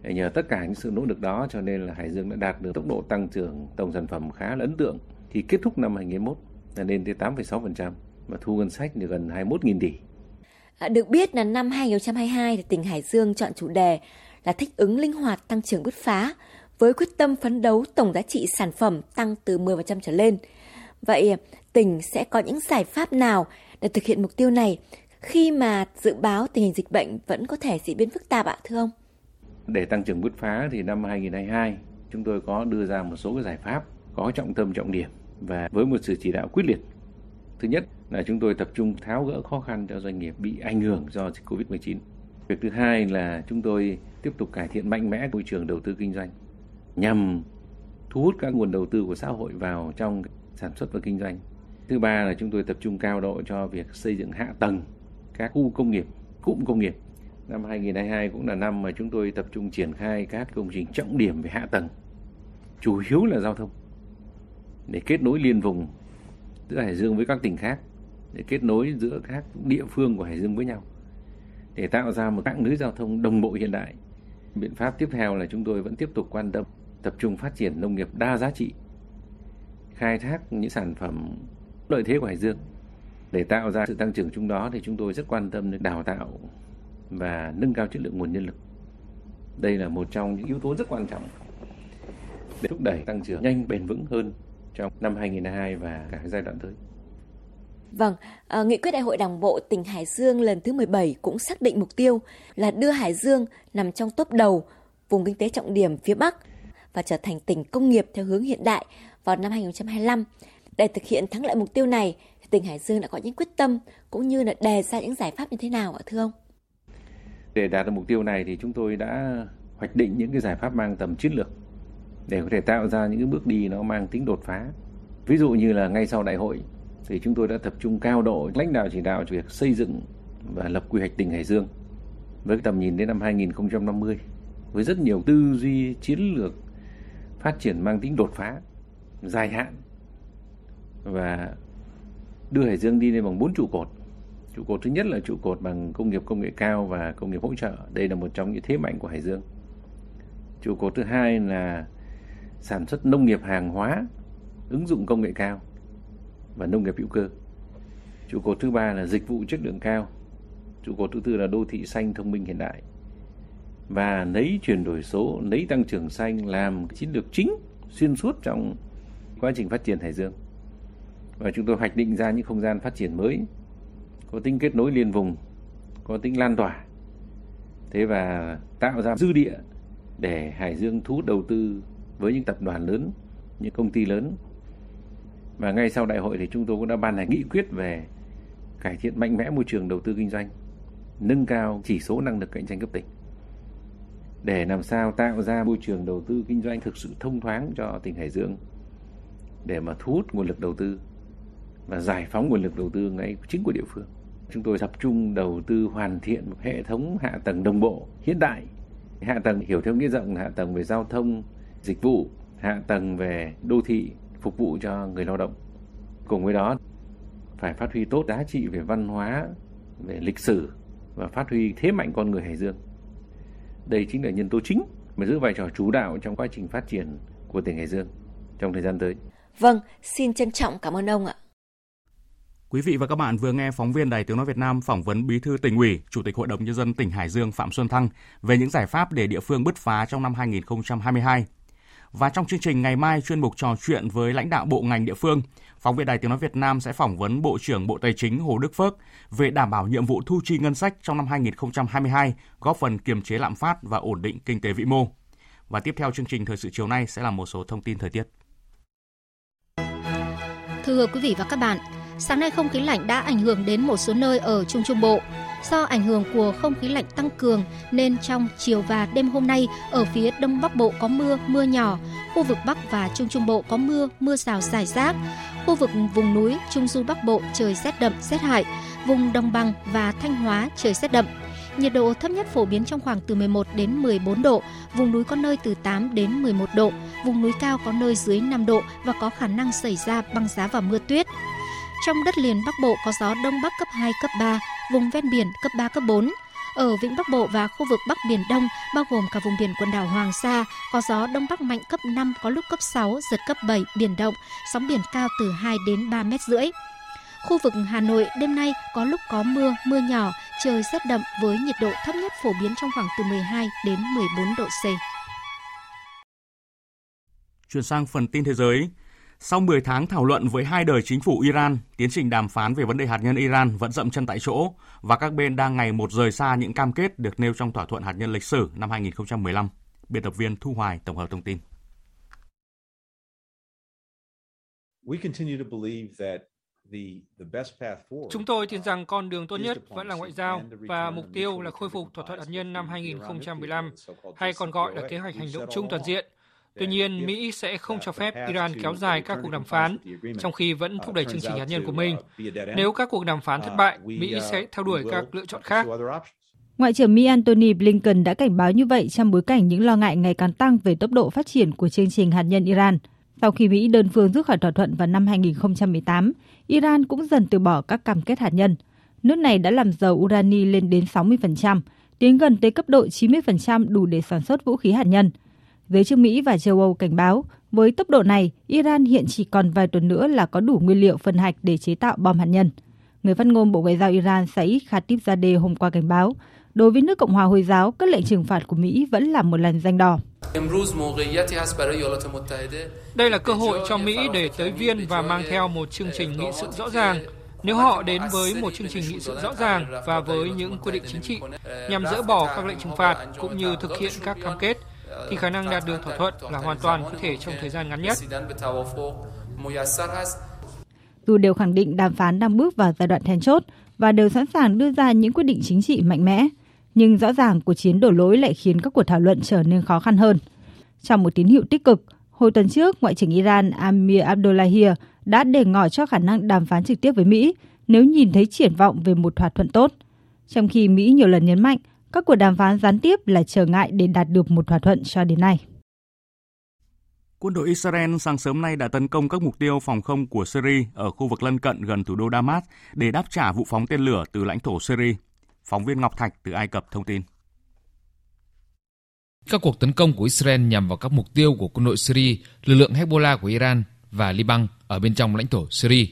Nhờ tất cả những sự nỗ lực đó cho nên là Hải Dương đã đạt được tốc độ tăng trưởng tổng sản phẩm khá là ấn tượng. Thì kết thúc năm 2021 là lên tới 8,6% và thu ngân sách được gần 21.000 tỷ. À, được biết là năm 2022 thì tỉnh Hải Dương chọn chủ đề là thích ứng linh hoạt tăng trưởng bứt phá, với quyết tâm phấn đấu tổng giá trị sản phẩm tăng từ 10% trở lên. Vậy, tỉnh sẽ có những giải pháp nào để thực hiện mục tiêu này khi mà dự báo tình hình dịch bệnh vẫn có thể diễn biến phức tạp ạ, thưa ông? Để tăng trưởng bứt phá thì năm 2022 chúng tôi có đưa ra một số cái giải pháp có trọng tâm, trọng điểm và với một sự chỉ đạo quyết liệt. Thứ nhất là chúng tôi tập trung tháo gỡ khó khăn cho doanh nghiệp bị ảnh hưởng do dịch Covid-19. Việc thứ hai là chúng tôi tiếp tục cải thiện mạnh mẽ môi trường đầu tư kinh doanh nhằm thu hút các nguồn đầu tư của xã hội vào trong sản xuất và kinh doanh. Thứ ba là chúng tôi tập trung cao độ cho việc xây dựng hạ tầng các khu công nghiệp, cụm công nghiệp. Năm 2022 cũng là năm mà chúng tôi tập trung triển khai các công trình trọng điểm về hạ tầng, chủ yếu là giao thông, để kết nối liên vùng giữa Hải Dương với các tỉnh khác, để kết nối giữa các địa phương của Hải Dương với nhau, để tạo ra một mạng lưới giao thông đồng bộ hiện đại. Biện pháp tiếp theo là chúng tôi vẫn tiếp tục quan tâm tập trung phát triển nông nghiệp đa giá trị, khai thác những sản phẩm lợi thế của Hải Dương để tạo ra sự tăng trưởng chung đó thì chúng tôi rất quan tâm đến đào tạo và nâng cao chất lượng nguồn nhân lực. Đây là một trong những yếu tố rất quan trọng để thúc đẩy tăng trưởng nhanh bền vững hơn trong năm 2022 và cả giai đoạn tới. Vâng, à, nghị quyết đại hội đảng bộ tỉnh Hải Dương lần thứ 17 cũng xác định mục tiêu là đưa Hải Dương nằm trong top đầu vùng kinh tế trọng điểm phía Bắc và trở thành tỉnh công nghiệp theo hướng hiện đại vào năm 2025. Để thực hiện thắng lợi mục tiêu này, tỉnh Hải Dương đã có những quyết tâm cũng như là đề ra những giải pháp như thế nào ạ thưa ông? Để đạt được mục tiêu này thì chúng tôi đã hoạch định những cái giải pháp mang tầm chiến lược để có thể tạo ra những cái bước đi nó mang tính đột phá. Ví dụ như là ngay sau đại hội thì chúng tôi đã tập trung cao độ lãnh đạo chỉ đạo việc xây dựng và lập quy hoạch tỉnh Hải Dương với tầm nhìn đến năm 2050 với rất nhiều tư duy chiến lược phát triển mang tính đột phá dài hạn và đưa Hải Dương đi lên bằng bốn trụ cột. Trụ cột thứ nhất là trụ cột bằng công nghiệp công nghệ cao và công nghiệp hỗ trợ. Đây là một trong những thế mạnh của Hải Dương. Trụ cột thứ hai là sản xuất nông nghiệp hàng hóa, ứng dụng công nghệ cao và nông nghiệp hữu cơ. Trụ cột thứ ba là dịch vụ chất lượng cao. Trụ cột thứ tư là đô thị xanh thông minh hiện đại. Và lấy chuyển đổi số, lấy tăng trưởng xanh làm chiến lược chính xuyên suốt trong quá trình phát triển Hải Dương và chúng tôi hoạch định ra những không gian phát triển mới có tính kết nối liên vùng có tính lan tỏa thế và tạo ra dư địa để Hải Dương thu hút đầu tư với những tập đoàn lớn những công ty lớn và ngay sau đại hội thì chúng tôi cũng đã ban hành nghị quyết về cải thiện mạnh mẽ môi trường đầu tư kinh doanh nâng cao chỉ số năng lực cạnh tranh cấp tỉnh để làm sao tạo ra môi trường đầu tư kinh doanh thực sự thông thoáng cho tỉnh Hải Dương để mà thu hút nguồn lực đầu tư và giải phóng nguồn lực đầu tư ngay chính của địa phương. Chúng tôi tập trung đầu tư hoàn thiện một hệ thống hạ tầng đồng bộ hiện đại. Hạ tầng hiểu theo nghĩa rộng là hạ tầng về giao thông, dịch vụ, hạ tầng về đô thị phục vụ cho người lao động. Cùng với đó phải phát huy tốt giá trị về văn hóa, về lịch sử và phát huy thế mạnh con người Hải Dương. Đây chính là nhân tố chính mà giữ vai trò chủ đạo trong quá trình phát triển của tỉnh Hải Dương trong thời gian tới. Vâng, xin trân trọng cảm ơn ông ạ. Quý vị và các bạn vừa nghe phóng viên Đài Tiếng Nói Việt Nam phỏng vấn Bí thư tỉnh ủy, Chủ tịch Hội đồng Nhân dân tỉnh Hải Dương Phạm Xuân Thăng về những giải pháp để địa phương bứt phá trong năm 2022. Và trong chương trình ngày mai chuyên mục trò chuyện với lãnh đạo bộ ngành địa phương, phóng viên Đài Tiếng Nói Việt Nam sẽ phỏng vấn Bộ trưởng Bộ Tài chính Hồ Đức Phước về đảm bảo nhiệm vụ thu chi ngân sách trong năm 2022, góp phần kiềm chế lạm phát và ổn định kinh tế vĩ mô. Và tiếp theo chương trình thời sự chiều nay sẽ là một số thông tin thời tiết. Thưa quý vị và các bạn, sáng nay không khí lạnh đã ảnh hưởng đến một số nơi ở Trung Trung Bộ. Do ảnh hưởng của không khí lạnh tăng cường nên trong chiều và đêm hôm nay ở phía Đông Bắc Bộ có mưa, mưa nhỏ, khu vực Bắc và Trung Trung Bộ có mưa, mưa rào rải rác. Khu vực vùng núi Trung Du Bắc Bộ trời rét đậm, rét hại, vùng Đồng bằng và Thanh Hóa trời rét đậm. Nhiệt độ thấp nhất phổ biến trong khoảng từ 11 đến 14 độ, vùng núi có nơi từ 8 đến 11 độ, vùng núi cao có nơi dưới 5 độ và có khả năng xảy ra băng giá và mưa tuyết. Trong đất liền Bắc Bộ có gió Đông Bắc cấp 2, cấp 3, vùng ven biển cấp 3, cấp 4. Ở Vịnh Bắc Bộ và khu vực Bắc Biển Đông, bao gồm cả vùng biển quần đảo Hoàng Sa, có gió Đông Bắc mạnh cấp 5, có lúc cấp 6, giật cấp 7, biển động, sóng biển cao từ 2 đến 3 mét rưỡi. Khu vực Hà Nội đêm nay có lúc có mưa, mưa nhỏ, trời rét đậm với nhiệt độ thấp nhất phổ biến trong khoảng từ 12 đến 14 độ C. Chuyển sang phần tin thế giới, sau 10 tháng thảo luận với hai đời chính phủ Iran, tiến trình đàm phán về vấn đề hạt nhân Iran vẫn dậm chân tại chỗ và các bên đang ngày một rời xa những cam kết được nêu trong thỏa thuận hạt nhân lịch sử năm 2015. Biên tập viên Thu Hoài tổng hợp thông tin. Chúng tôi tin rằng con đường tốt nhất vẫn là ngoại giao và mục tiêu là khôi phục thỏa thuận hạt nhân năm 2015, hay còn gọi là kế hoạch hành động chung toàn diện – Tuy nhiên, Mỹ sẽ không cho phép Iran kéo dài các cuộc đàm phán, trong khi vẫn thúc đẩy chương trình hạt nhân của mình. Nếu các cuộc đàm phán thất bại, Mỹ sẽ theo đuổi các lựa chọn khác. Ngoại trưởng Mỹ Antony Blinken đã cảnh báo như vậy trong bối cảnh những lo ngại ngày càng tăng về tốc độ phát triển của chương trình hạt nhân Iran. Sau khi Mỹ đơn phương rút khỏi thỏa thuận vào năm 2018, Iran cũng dần từ bỏ các cam kết hạt nhân. Nước này đã làm dầu urani lên đến 60%, tiến gần tới cấp độ 90% đủ để sản xuất vũ khí hạt nhân – Giới chức Mỹ và châu Âu cảnh báo, với tốc độ này, Iran hiện chỉ còn vài tuần nữa là có đủ nguyên liệu phân hạch để chế tạo bom hạt nhân. Người phát ngôn Bộ Ngoại giao Iran Saeed Khatibzadeh hôm qua cảnh báo, đối với nước Cộng hòa Hồi giáo, các lệnh trừng phạt của Mỹ vẫn là một lần danh đỏ. Đây là cơ hội cho Mỹ để tới Viên và mang theo một chương trình nghị sự rõ ràng. Nếu họ đến với một chương trình nghị sự rõ ràng và với những quy định chính trị nhằm dỡ bỏ các lệnh trừng phạt cũng như thực hiện các cam kết, thì khả năng đạt được thỏa thuận là hoàn toàn có thể trong thời gian ngắn nhất. Dù đều khẳng định đàm phán đang bước vào giai đoạn then chốt và đều sẵn sàng đưa ra những quyết định chính trị mạnh mẽ, nhưng rõ ràng cuộc chiến đổ lỗi lại khiến các cuộc thảo luận trở nên khó khăn hơn. Trong một tín hiệu tích cực, hồi tuần trước, Ngoại trưởng Iran Amir Abdollahian đã để ngỏ cho khả năng đàm phán trực tiếp với Mỹ nếu nhìn thấy triển vọng về một thỏa thuận tốt. Trong khi Mỹ nhiều lần nhấn mạnh các cuộc đàm phán gián tiếp là trở ngại để đạt được một thỏa thuận cho đến nay. Quân đội Israel sáng sớm nay đã tấn công các mục tiêu phòng không của Syria ở khu vực lân cận gần thủ đô Damas để đáp trả vụ phóng tên lửa từ lãnh thổ Syria. Phóng viên Ngọc Thạch từ Ai Cập thông tin. Các cuộc tấn công của Israel nhằm vào các mục tiêu của quân đội Syria, lực lượng Hezbollah của Iran và Liban ở bên trong lãnh thổ Syria.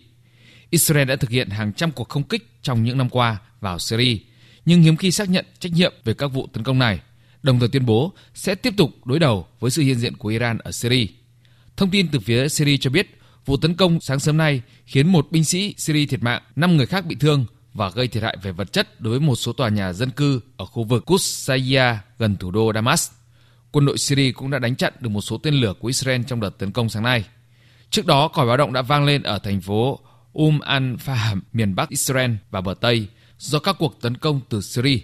Israel đã thực hiện hàng trăm cuộc không kích trong những năm qua vào Syria nhưng hiếm khi xác nhận trách nhiệm về các vụ tấn công này, đồng thời tuyên bố sẽ tiếp tục đối đầu với sự hiện diện của Iran ở Syria. Thông tin từ phía Syria cho biết, vụ tấn công sáng sớm nay khiến một binh sĩ Syria thiệt mạng, 5 người khác bị thương và gây thiệt hại về vật chất đối với một số tòa nhà dân cư ở khu vực Qusayya gần thủ đô Damas. Quân đội Syria cũng đã đánh chặn được một số tên lửa của Israel trong đợt tấn công sáng nay. Trước đó, còi báo động đã vang lên ở thành phố Um al-Faham, miền Bắc Israel và bờ Tây, do các cuộc tấn công từ Syria.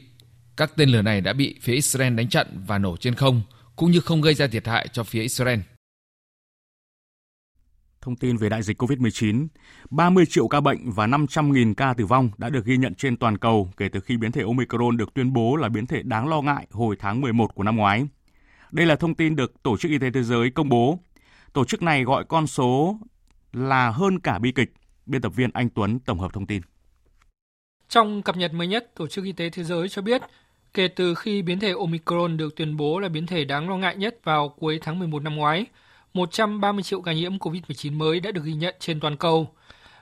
Các tên lửa này đã bị phía Israel đánh chặn và nổ trên không, cũng như không gây ra thiệt hại cho phía Israel. Thông tin về đại dịch COVID-19, 30 triệu ca bệnh và 500.000 ca tử vong đã được ghi nhận trên toàn cầu kể từ khi biến thể Omicron được tuyên bố là biến thể đáng lo ngại hồi tháng 11 của năm ngoái. Đây là thông tin được Tổ chức Y tế Thế giới công bố. Tổ chức này gọi con số là hơn cả bi kịch. Biên tập viên Anh Tuấn tổng hợp thông tin. Trong cập nhật mới nhất, Tổ chức Y tế Thế giới cho biết, kể từ khi biến thể Omicron được tuyên bố là biến thể đáng lo ngại nhất vào cuối tháng 11 năm ngoái, 130 triệu ca nhiễm COVID-19 mới đã được ghi nhận trên toàn cầu.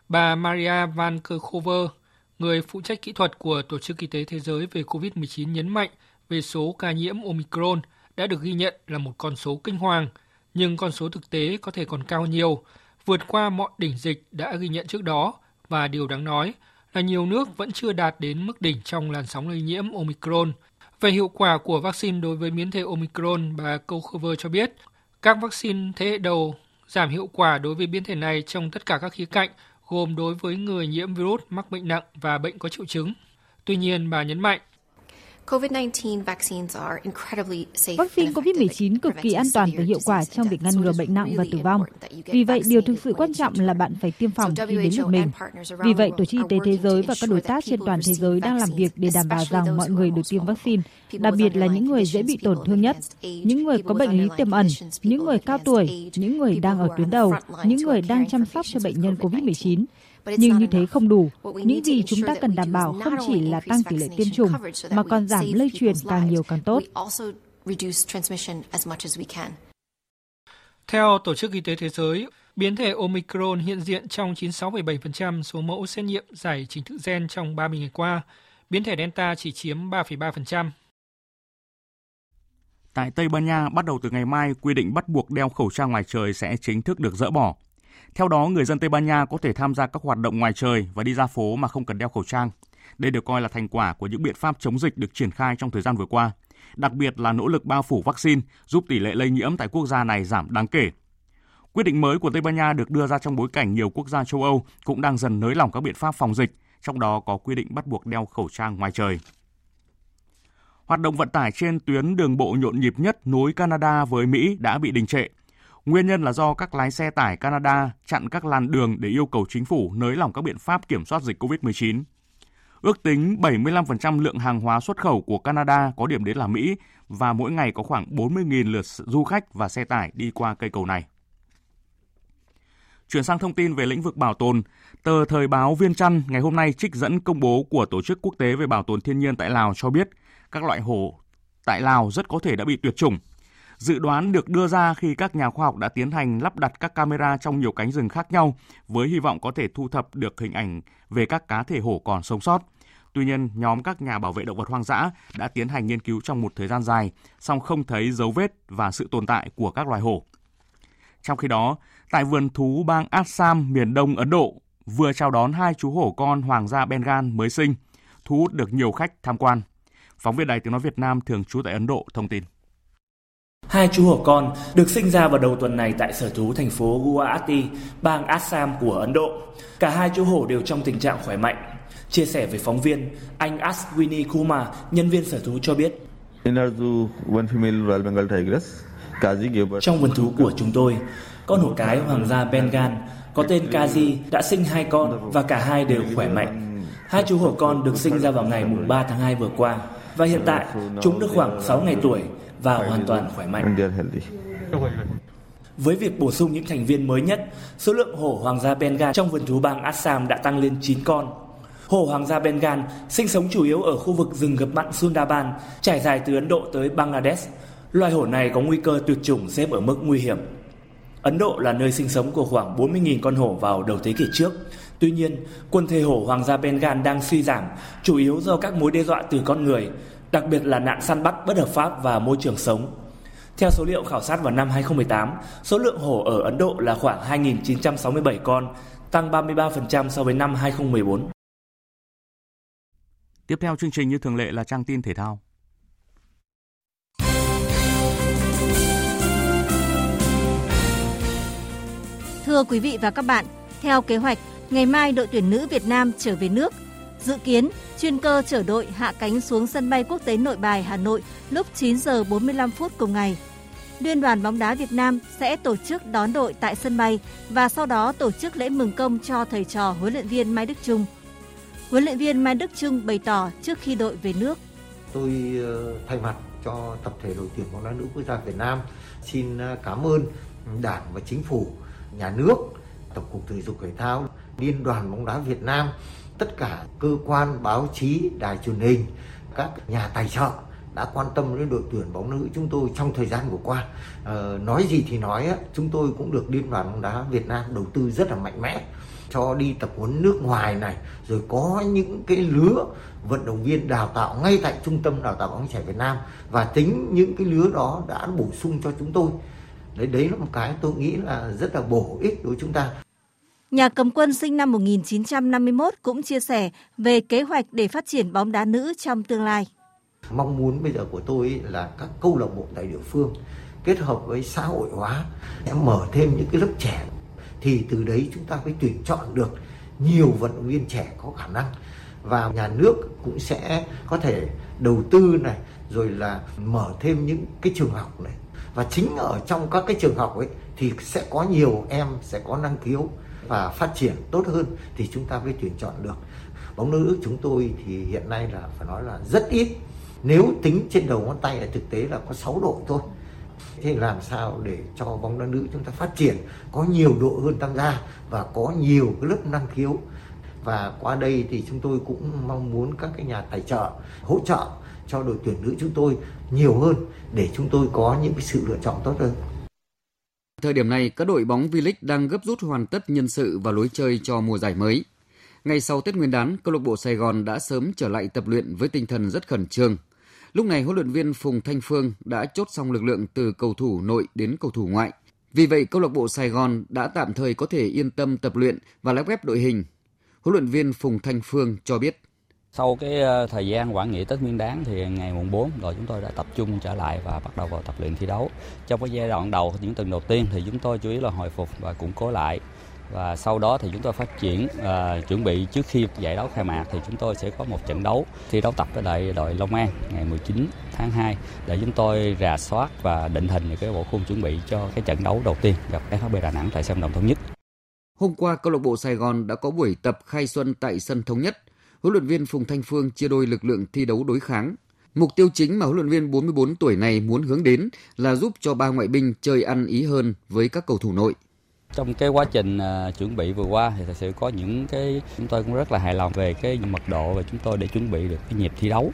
Bà Maria Van Kerkhove, người phụ trách kỹ thuật của Tổ chức Y tế Thế giới về COVID-19 nhấn mạnh về số ca nhiễm Omicron đã được ghi nhận là một con số kinh hoàng, nhưng con số thực tế có thể còn cao nhiều, vượt qua mọi đỉnh dịch đã ghi nhận trước đó và điều đáng nói là nhiều nước vẫn chưa đạt đến mức đỉnh trong làn sóng lây nhiễm Omicron. Về hiệu quả của vaccine đối với biến thể Omicron, bà Kochover cho biết các vaccine thế hệ đầu giảm hiệu quả đối với biến thể này trong tất cả các khía cạnh, gồm đối với người nhiễm virus mắc bệnh nặng và bệnh có triệu chứng. Tuy nhiên, bà nhấn mạnh Vaccine COVID-19 cực kỳ an toàn và hiệu quả trong việc ngăn ngừa bệnh nặng và tử vong. Vì vậy, điều thực sự quan trọng là bạn phải tiêm phòng khi đến lượt mình. Vì vậy, Tổ chức Y tế Thế giới và các đối tác trên toàn thế giới đang làm việc để đảm bảo rằng mọi người được tiêm vaccine, đặc biệt là những người dễ bị tổn thương nhất, những người có bệnh lý tiềm ẩn, những người cao tuổi, những người đang ở tuyến đầu, những người đang chăm sóc cho bệnh nhân COVID-19 nhưng như thế không đủ. Những gì chúng ta cần đảm bảo không chỉ là tăng tỷ lệ tiêm chủng, mà còn giảm lây truyền càng nhiều càng tốt. Theo Tổ chức Y tế Thế giới, biến thể Omicron hiện diện trong 96,7% số mẫu xét nghiệm giải trình tự gen trong 30 ngày qua. Biến thể Delta chỉ chiếm 3,3%. Tại Tây Ban Nha, bắt đầu từ ngày mai, quy định bắt buộc đeo khẩu trang ngoài trời sẽ chính thức được dỡ bỏ. Theo đó, người dân Tây Ban Nha có thể tham gia các hoạt động ngoài trời và đi ra phố mà không cần đeo khẩu trang. Đây được coi là thành quả của những biện pháp chống dịch được triển khai trong thời gian vừa qua, đặc biệt là nỗ lực bao phủ vaccine giúp tỷ lệ lây nhiễm tại quốc gia này giảm đáng kể. Quyết định mới của Tây Ban Nha được đưa ra trong bối cảnh nhiều quốc gia châu Âu cũng đang dần nới lỏng các biện pháp phòng dịch, trong đó có quy định bắt buộc đeo khẩu trang ngoài trời. Hoạt động vận tải trên tuyến đường bộ nhộn nhịp nhất nối Canada với Mỹ đã bị đình trệ. Nguyên nhân là do các lái xe tải Canada chặn các làn đường để yêu cầu chính phủ nới lỏng các biện pháp kiểm soát dịch COVID-19. Ước tính 75% lượng hàng hóa xuất khẩu của Canada có điểm đến là Mỹ và mỗi ngày có khoảng 40.000 lượt du khách và xe tải đi qua cây cầu này. Chuyển sang thông tin về lĩnh vực bảo tồn, tờ Thời báo Viên Chăn ngày hôm nay trích dẫn công bố của Tổ chức Quốc tế về Bảo tồn Thiên nhiên tại Lào cho biết các loại hổ tại Lào rất có thể đã bị tuyệt chủng. Dự đoán được đưa ra khi các nhà khoa học đã tiến hành lắp đặt các camera trong nhiều cánh rừng khác nhau với hy vọng có thể thu thập được hình ảnh về các cá thể hổ còn sống sót. Tuy nhiên, nhóm các nhà bảo vệ động vật hoang dã đã tiến hành nghiên cứu trong một thời gian dài, song không thấy dấu vết và sự tồn tại của các loài hổ. Trong khi đó, tại vườn thú bang Assam, miền đông Ấn Độ, vừa chào đón hai chú hổ con hoàng gia Bengal mới sinh, thu hút được nhiều khách tham quan. Phóng viên Đài Tiếng Nói Việt Nam thường trú tại Ấn Độ thông tin. Hai chú hổ con được sinh ra vào đầu tuần này tại sở thú thành phố Guwahati, bang Assam của Ấn Độ. Cả hai chú hổ đều trong tình trạng khỏe mạnh. Chia sẻ với phóng viên, anh Ashwini Kumar, nhân viên sở thú cho biết. Trong vườn thú của chúng tôi, con hổ cái hoàng gia Bengal có tên Kazi đã sinh hai con và cả hai đều khỏe mạnh. Hai chú hổ con được sinh ra vào ngày 3 tháng 2 vừa qua và hiện tại chúng được khoảng 6 ngày tuổi và hoàn toàn khỏe mạnh. Với việc bổ sung những thành viên mới nhất, số lượng hổ hoàng gia Bengal trong vườn thú bang Assam đã tăng lên 9 con. Hổ hoàng gia Bengal sinh sống chủ yếu ở khu vực rừng ngập mặn Sundarban, trải dài từ Ấn Độ tới Bangladesh. Loài hổ này có nguy cơ tuyệt chủng xếp ở mức nguy hiểm. Ấn Độ là nơi sinh sống của khoảng 40.000 con hổ vào đầu thế kỷ trước. Tuy nhiên, quần thể hổ hoàng gia Bengal đang suy giảm, chủ yếu do các mối đe dọa từ con người, đặc biệt là nạn săn bắt bất hợp pháp và môi trường sống. Theo số liệu khảo sát vào năm 2018, số lượng hổ ở Ấn Độ là khoảng 2.967 con, tăng 33% so với năm 2014. Tiếp theo chương trình như thường lệ là trang tin thể thao. Thưa quý vị và các bạn, theo kế hoạch, ngày mai đội tuyển nữ Việt Nam trở về nước. Dự kiến, chuyên cơ chở đội hạ cánh xuống sân bay quốc tế Nội Bài, Hà Nội lúc 9 giờ 45 phút cùng ngày. Liên đoàn bóng đá Việt Nam sẽ tổ chức đón đội tại sân bay và sau đó tổ chức lễ mừng công cho thầy trò huấn luyện viên Mai Đức Trung. Huấn luyện viên Mai Đức Trung bày tỏ trước khi đội về nước. Tôi ờ, thay mặt cho tập thể đội tuyển bóng đá nữ quốc gia Việt Nam xin ờ, cảm ơn Đảng và Chính phủ, nhà nước, Tổng cục Thể dục Thể thao, Liên đoàn bóng đá Việt Nam, tất cả cơ quan báo chí, đài truyền hình, các nhà tài trợ đã quan tâm đến đội tuyển bóng nữ chúng tôi trong thời gian vừa qua. Ờ, nói gì thì nói, chúng tôi cũng được Liên đoàn bóng đá Việt Nam đầu tư rất là mạnh mẽ cho đi tập huấn nước ngoài này rồi có những cái lứa vận động viên đào tạo ngay tại trung tâm đào tạo bóng trẻ Việt Nam. Và tính những cái lứa đó đã bổ sung cho chúng tôi. Đấy đấy là một cái tôi nghĩ là rất là bổ ích đối với chúng ta. Nhà cầm quân sinh năm 1951 cũng chia sẻ về kế hoạch để phát triển bóng đá nữ trong tương lai. Mong muốn bây giờ của tôi là các câu lạc bộ tại địa phương kết hợp với xã hội hóa, sẽ mở thêm những cái lớp trẻ. Thì từ đấy chúng ta mới tuyển chọn được nhiều vận động viên trẻ có khả năng. Và nhà nước cũng sẽ có thể đầu tư này, rồi là mở thêm những cái trường học này. Và chính ở trong các cái trường học ấy thì sẽ có nhiều em sẽ có năng khiếu và phát triển tốt hơn thì chúng ta mới tuyển chọn được. Bóng nữ chúng tôi thì hiện nay là phải nói là rất ít. Nếu tính trên đầu ngón tay là thực tế là có 6 đội thôi. Thế làm sao để cho bóng đá nữ chúng ta phát triển, có nhiều đội hơn tham gia và có nhiều cái lớp năng khiếu? Và qua đây thì chúng tôi cũng mong muốn các cái nhà tài trợ hỗ trợ cho đội tuyển nữ chúng tôi nhiều hơn để chúng tôi có những cái sự lựa chọn tốt hơn. Thời điểm này, các đội bóng V-League đang gấp rút hoàn tất nhân sự và lối chơi cho mùa giải mới. Ngay sau Tết Nguyên đán, câu lạc bộ Sài Gòn đã sớm trở lại tập luyện với tinh thần rất khẩn trương. Lúc này huấn luyện viên Phùng Thanh Phương đã chốt xong lực lượng từ cầu thủ nội đến cầu thủ ngoại. Vì vậy, câu lạc bộ Sài Gòn đã tạm thời có thể yên tâm tập luyện và lắp ghép đội hình. Huấn luyện viên Phùng Thanh Phương cho biết. Sau cái ờ, thời gian quản nghỉ Tết Nguyên đán thì ngày mùng 4 rồi chúng tôi đã tập trung trở lại và bắt đầu vào tập luyện thi đấu. Trong cái giai đoạn đầu những tuần đầu tiên thì chúng tôi chú ý là hồi phục và củng cố lại và sau đó thì chúng tôi phát triển uh, chuẩn bị trước khi giải đấu khai mạc thì chúng tôi sẽ có một trận đấu thi đấu tập với lại đội Long An ngày 19 tháng 2 để chúng tôi rà soát và định hình cái bộ khung chuẩn bị cho cái trận đấu đầu tiên gặp FHB Đà Nẵng tại sân Đồng Thống Nhất. Hôm qua câu lạc bộ Sài Gòn đã có buổi tập khai xuân tại sân Thống Nhất. Huấn luyện viên Phùng Thanh Phương chia đôi lực lượng thi đấu đối kháng. Mục tiêu chính mà huấn luyện viên 44 tuổi này muốn hướng đến là giúp cho ba ngoại binh chơi ăn ý hơn với các cầu thủ nội. Trong cái quá trình uh, chuẩn bị vừa qua thì thật sự có những cái chúng tôi cũng rất là hài lòng về cái mật độ và chúng tôi để chuẩn bị được cái nhịp thi đấu.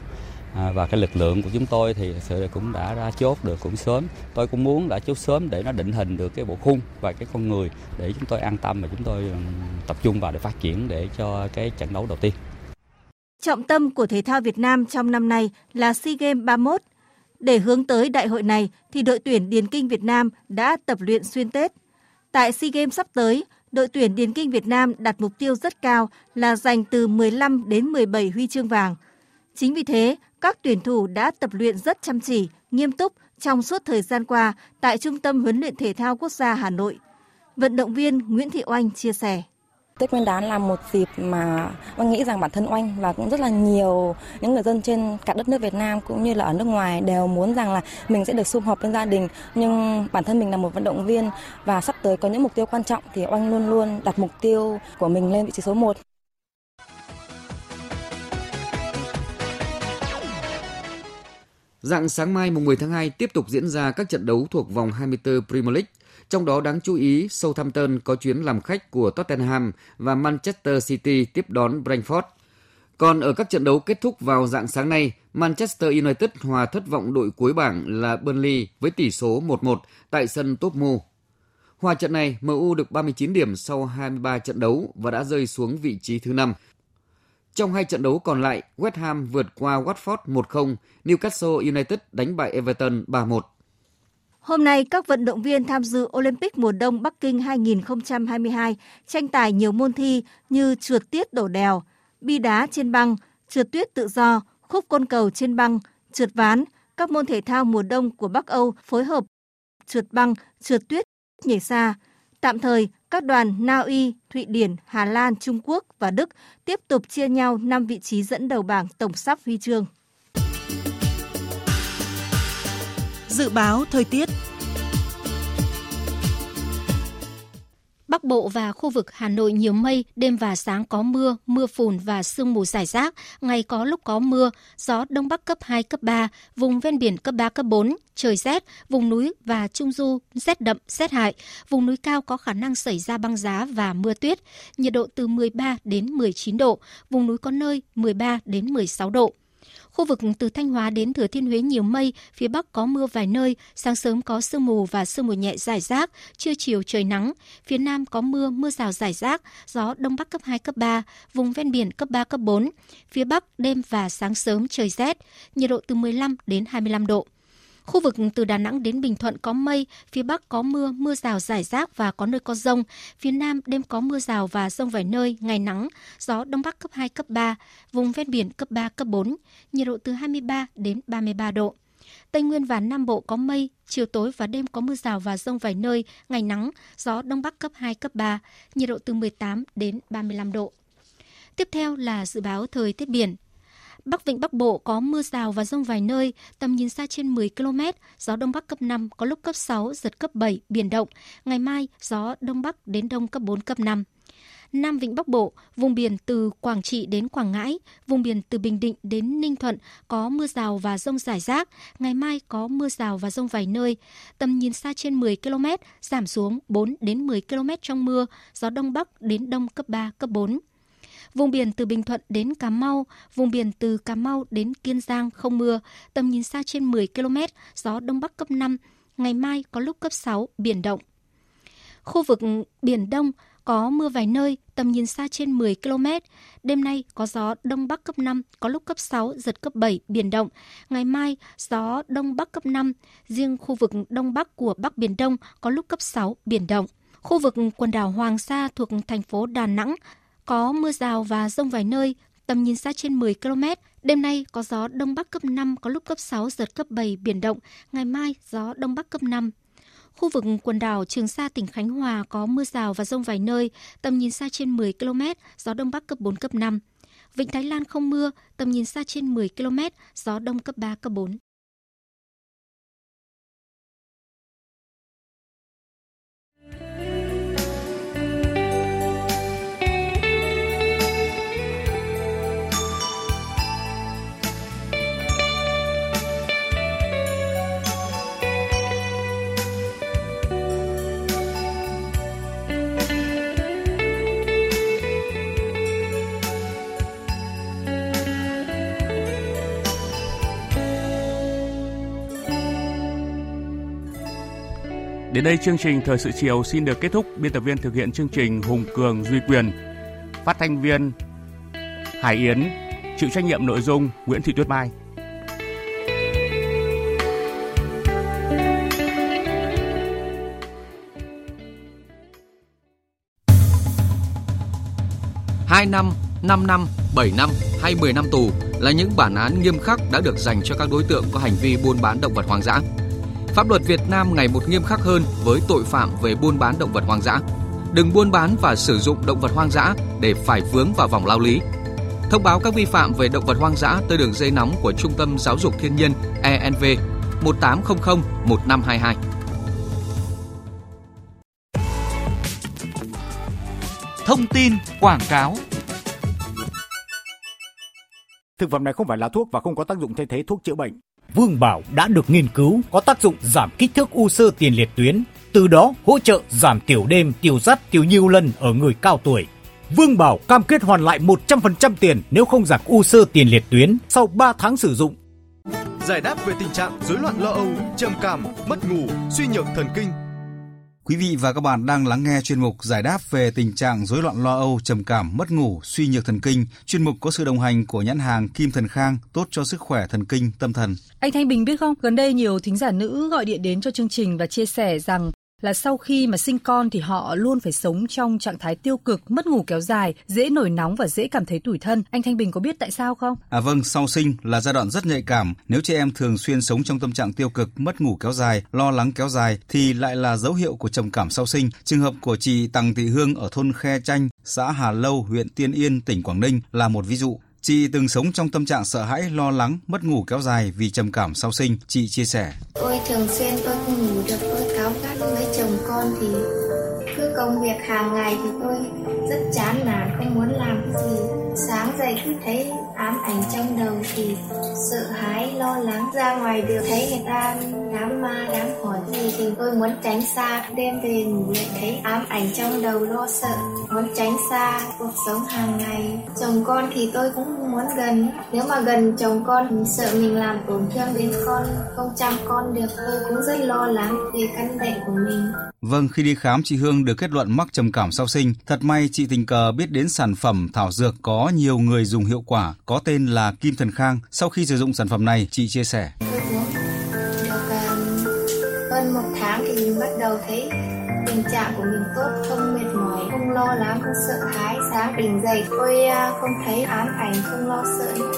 À, và cái lực lượng của chúng tôi thì thật sự cũng đã ra chốt được cũng sớm. Tôi cũng muốn đã chốt sớm để nó định hình được cái bộ khung và cái con người để chúng tôi an tâm và chúng tôi tập trung vào để phát triển để cho cái trận đấu đầu tiên. Trọng tâm của thể thao Việt Nam trong năm nay là SEA Games 31. Để hướng tới đại hội này thì đội tuyển điền kinh Việt Nam đã tập luyện xuyên Tết. Tại SEA Games sắp tới, đội tuyển điền kinh Việt Nam đặt mục tiêu rất cao là giành từ 15 đến 17 huy chương vàng. Chính vì thế, các tuyển thủ đã tập luyện rất chăm chỉ, nghiêm túc trong suốt thời gian qua tại Trung tâm huấn luyện thể thao quốc gia Hà Nội. Vận động viên Nguyễn Thị Oanh chia sẻ. Tết Nguyên đán là một dịp mà Oanh nghĩ rằng bản thân Oanh và cũng rất là nhiều những người dân trên cả đất nước Việt Nam cũng như là ở nước ngoài đều muốn rằng là mình sẽ được sum họp bên gia đình nhưng bản thân mình là một vận động viên và sắp tới có những mục tiêu quan trọng thì Oanh luôn luôn đặt mục tiêu của mình lên vị trí số 1. Dạng sáng mai mùng 10 tháng 2 tiếp tục diễn ra các trận đấu thuộc vòng 24 Premier League. Trong đó đáng chú ý, Southampton có chuyến làm khách của Tottenham và Manchester City tiếp đón Brentford. Còn ở các trận đấu kết thúc vào dạng sáng nay, Manchester United hòa thất vọng đội cuối bảng là Burnley với tỷ số 1-1 tại sân Top Mu. Hòa trận này, MU được 39 điểm sau 23 trận đấu và đã rơi xuống vị trí thứ 5. Trong hai trận đấu còn lại, West Ham vượt qua Watford 1-0, Newcastle United đánh bại Everton 3-1. Hôm nay, các vận động viên tham dự Olympic mùa đông Bắc Kinh 2022 tranh tài nhiều môn thi như trượt tiết đổ đèo, bi đá trên băng, trượt tuyết tự do, khúc côn cầu trên băng, trượt ván, các môn thể thao mùa đông của Bắc Âu phối hợp trượt băng, trượt tuyết, nhảy xa. Tạm thời, các đoàn Na Uy, Thụy Điển, Hà Lan, Trung Quốc và Đức tiếp tục chia nhau 5 vị trí dẫn đầu bảng tổng sắp huy chương. Dự báo thời tiết Bắc Bộ và khu vực Hà Nội nhiều mây, đêm và sáng có mưa, mưa phùn và sương mù rải rác, ngày có lúc có mưa, gió Đông Bắc cấp 2, cấp 3, vùng ven biển cấp 3, cấp 4, trời rét, vùng núi và trung du rét đậm, rét hại, vùng núi cao có khả năng xảy ra băng giá và mưa tuyết, nhiệt độ từ 13 đến 19 độ, vùng núi có nơi 13 đến 16 độ. Khu vực từ Thanh Hóa đến Thừa Thiên Huế nhiều mây, phía Bắc có mưa vài nơi, sáng sớm có sương mù và sương mù nhẹ rải rác, trưa chiều trời nắng. Phía Nam có mưa, mưa rào rải rác, gió Đông Bắc cấp 2, cấp 3, vùng ven biển cấp 3, cấp 4. Phía Bắc đêm và sáng sớm trời rét, nhiệt độ từ 15 đến 25 độ. Khu vực từ Đà Nẵng đến Bình Thuận có mây, phía Bắc có mưa, mưa rào rải rác và có nơi có rông. Phía Nam đêm có mưa rào và rông vài nơi, ngày nắng, gió Đông Bắc cấp 2, cấp 3, vùng ven biển cấp 3, cấp 4, nhiệt độ từ 23 đến 33 độ. Tây Nguyên và Nam Bộ có mây, chiều tối và đêm có mưa rào và rông vài nơi, ngày nắng, gió Đông Bắc cấp 2, cấp 3, nhiệt độ từ 18 đến 35 độ. Tiếp theo là dự báo thời tiết biển. Bắc Vịnh Bắc Bộ có mưa rào và rông vài nơi, tầm nhìn xa trên 10 km, gió Đông Bắc cấp 5, có lúc cấp 6, giật cấp 7, biển động. Ngày mai, gió Đông Bắc đến Đông cấp 4, cấp 5. Nam Vịnh Bắc Bộ, vùng biển từ Quảng Trị đến Quảng Ngãi, vùng biển từ Bình Định đến Ninh Thuận có mưa rào và rông rải rác. Ngày mai có mưa rào và rông vài nơi. Tầm nhìn xa trên 10 km, giảm xuống 4 đến 10 km trong mưa, gió Đông Bắc đến Đông cấp 3, cấp 4. Vùng biển từ Bình Thuận đến Cà Mau, vùng biển từ Cà Mau đến Kiên Giang không mưa, tầm nhìn xa trên 10 km, gió Đông Bắc cấp 5, ngày mai có lúc cấp 6, biển động. Khu vực Biển Đông có mưa vài nơi, tầm tầm nhìn xa trên 10 km. Đêm nay có gió đông bắc cấp 5, có lúc cấp 6, giật cấp 7, biển động. Ngày mai gió đông bắc cấp 5, riêng khu vực đông bắc của Bắc Biển Đông có lúc cấp 6, biển động. Khu vực quần đảo Hoàng Sa thuộc thành phố Đà Nẵng có mưa rào và rông vài nơi, tầm nhìn xa trên 10 km. Đêm nay có gió đông bắc cấp 5, có lúc cấp 6, giật cấp 7, biển động. Ngày mai gió đông bắc cấp 5. Khu vực quần đảo Trường Sa tỉnh Khánh Hòa có mưa rào và rông vài nơi, tầm nhìn xa trên 10 km, gió đông bắc cấp 4, cấp 5. Vịnh Thái Lan không mưa, tầm nhìn xa trên 10 km, gió đông cấp 3, cấp 4. Đến đây chương trình Thời sự chiều xin được kết thúc. Biên tập viên thực hiện chương trình Hùng Cường Duy Quyền. Phát thanh viên Hải Yến, chịu trách nhiệm nội dung Nguyễn Thị Tuyết Mai. Hai năm, 5 năm, 7 năm hay 10 năm tù là những bản án nghiêm khắc đã được dành cho các đối tượng có hành vi buôn bán động vật hoang dã. Pháp luật Việt Nam ngày một nghiêm khắc hơn với tội phạm về buôn bán động vật hoang dã. Đừng buôn bán và sử dụng động vật hoang dã để phải vướng vào vòng lao lý. Thông báo các vi phạm về động vật hoang dã tới đường dây nóng của Trung tâm Giáo dục Thiên nhiên ENV 1800 1522. Thông tin quảng cáo Thực phẩm này không phải là thuốc và không có tác dụng thay thế thuốc chữa bệnh. Vương Bảo đã được nghiên cứu có tác dụng giảm kích thước u sơ tiền liệt tuyến, từ đó hỗ trợ giảm tiểu đêm, tiểu dắt, tiểu nhiều lần ở người cao tuổi. Vương Bảo cam kết hoàn lại 100% tiền nếu không giảm u sơ tiền liệt tuyến sau 3 tháng sử dụng. Giải đáp về tình trạng rối loạn lo âu, trầm cảm, mất ngủ, suy nhược thần kinh, Quý vị và các bạn đang lắng nghe chuyên mục giải đáp về tình trạng rối loạn lo âu, trầm cảm, mất ngủ, suy nhược thần kinh. Chuyên mục có sự đồng hành của nhãn hàng Kim Thần Khang, tốt cho sức khỏe thần kinh, tâm thần. Anh Thanh Bình biết không, gần đây nhiều thính giả nữ gọi điện đến cho chương trình và chia sẻ rằng là sau khi mà sinh con thì họ luôn phải sống trong trạng thái tiêu cực, mất ngủ kéo dài, dễ nổi nóng và dễ cảm thấy tủi thân. Anh Thanh Bình có biết tại sao không? À vâng, sau sinh là giai đoạn rất nhạy cảm. Nếu chị em thường xuyên sống trong tâm trạng tiêu cực, mất ngủ kéo dài, lo lắng kéo dài thì lại là dấu hiệu của trầm cảm sau sinh. Trường hợp của chị Tằng Thị Hương ở thôn Khe Chanh, xã Hà Lâu, huyện Tiên Yên, tỉnh Quảng Ninh là một ví dụ. Chị từng sống trong tâm trạng sợ hãi, lo lắng, mất ngủ kéo dài vì trầm cảm sau sinh. Chị chia sẻ. Tôi thường xuyên tôi không ngủ được, chồng con thì cứ công việc hàng ngày thì tôi rất chán nản, không muốn làm cái gì. Sáng dậy cứ thấy ám ảnh trong đầu thì sợ hãi, lo lắng ra ngoài đường thấy người ta đám ma, đám hỏi gì thì tôi muốn tránh xa. Đêm về ngủ lại thấy ám ảnh trong đầu lo sợ, muốn tránh xa cuộc sống hàng ngày. Chồng con thì tôi cũng muốn gần, nếu mà gần chồng con mình sợ mình làm tổn thương đến con, không chăm con được. Tôi cũng rất lo lắng về căn bệnh của mình. Vâng, khi đi khám chị Hương được kết luận mắc trầm cảm sau sinh. Thật may chị tình cờ biết đến sản phẩm thảo dược có nhiều người dùng hiệu quả, có tên là Kim Thần Khang. Sau khi sử dụng sản phẩm này, chị chia sẻ. Được hơn một tháng thì mình bắt đầu thấy tình trạng của mình tốt, không mệt mỏi, không lo lắng, không sợ hãi. Sáng tỉnh dậy tôi à, không thấy ám ảnh, không lo sợ nữa.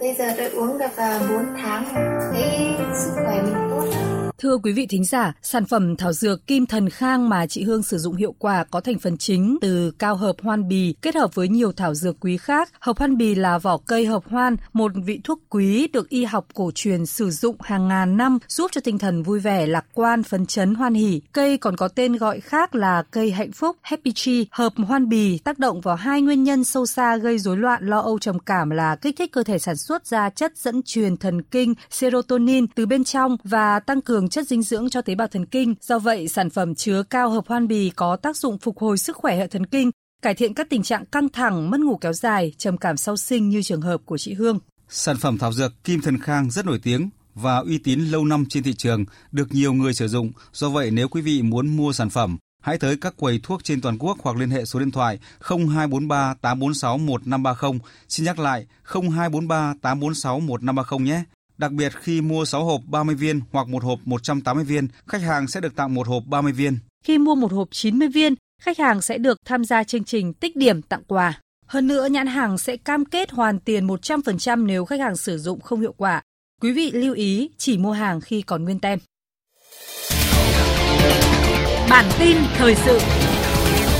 Bây giờ tôi uống được à, 4 tháng, thấy sức khỏe mình tốt. Thưa quý vị thính giả, sản phẩm thảo dược Kim Thần Khang mà chị Hương sử dụng hiệu quả có thành phần chính từ cao hợp hoan bì kết hợp với nhiều thảo dược quý khác. Hợp hoan bì là vỏ cây hợp hoan, một vị thuốc quý được y học cổ truyền sử dụng hàng ngàn năm giúp cho tinh thần vui vẻ, lạc quan, phấn chấn, hoan hỉ. Cây còn có tên gọi khác là cây hạnh phúc, happy tree. Hợp hoan bì tác động vào hai nguyên nhân sâu xa gây rối loạn lo âu trầm cảm là kích thích cơ thể sản xuất ra chất dẫn truyền thần kinh serotonin từ bên trong và tăng cường cường chất dinh dưỡng cho tế bào thần kinh. Do vậy, sản phẩm chứa cao hợp hoan bì có tác dụng phục hồi sức khỏe hệ thần kinh, cải thiện các tình trạng căng thẳng, mất ngủ kéo dài, trầm cảm sau sinh như trường hợp của chị Hương. Sản phẩm thảo dược Kim Thần Khang rất nổi tiếng và uy tín lâu năm trên thị trường, được nhiều người sử dụng. Do vậy, nếu quý vị muốn mua sản phẩm, hãy tới các quầy thuốc trên toàn quốc hoặc liên hệ số điện thoại 0243 846 1530. Xin nhắc lại 0243 846 1530 nhé. Đặc biệt khi mua 6 hộp 30 viên hoặc một hộp 180 viên, khách hàng sẽ được tặng một hộp 30 viên. Khi mua một hộp 90 viên, khách hàng sẽ được tham gia chương trình tích điểm tặng quà. Hơn nữa, nhãn hàng sẽ cam kết hoàn tiền 100% nếu khách hàng sử dụng không hiệu quả. Quý vị lưu ý chỉ mua hàng khi còn nguyên tem. Bản tin thời sự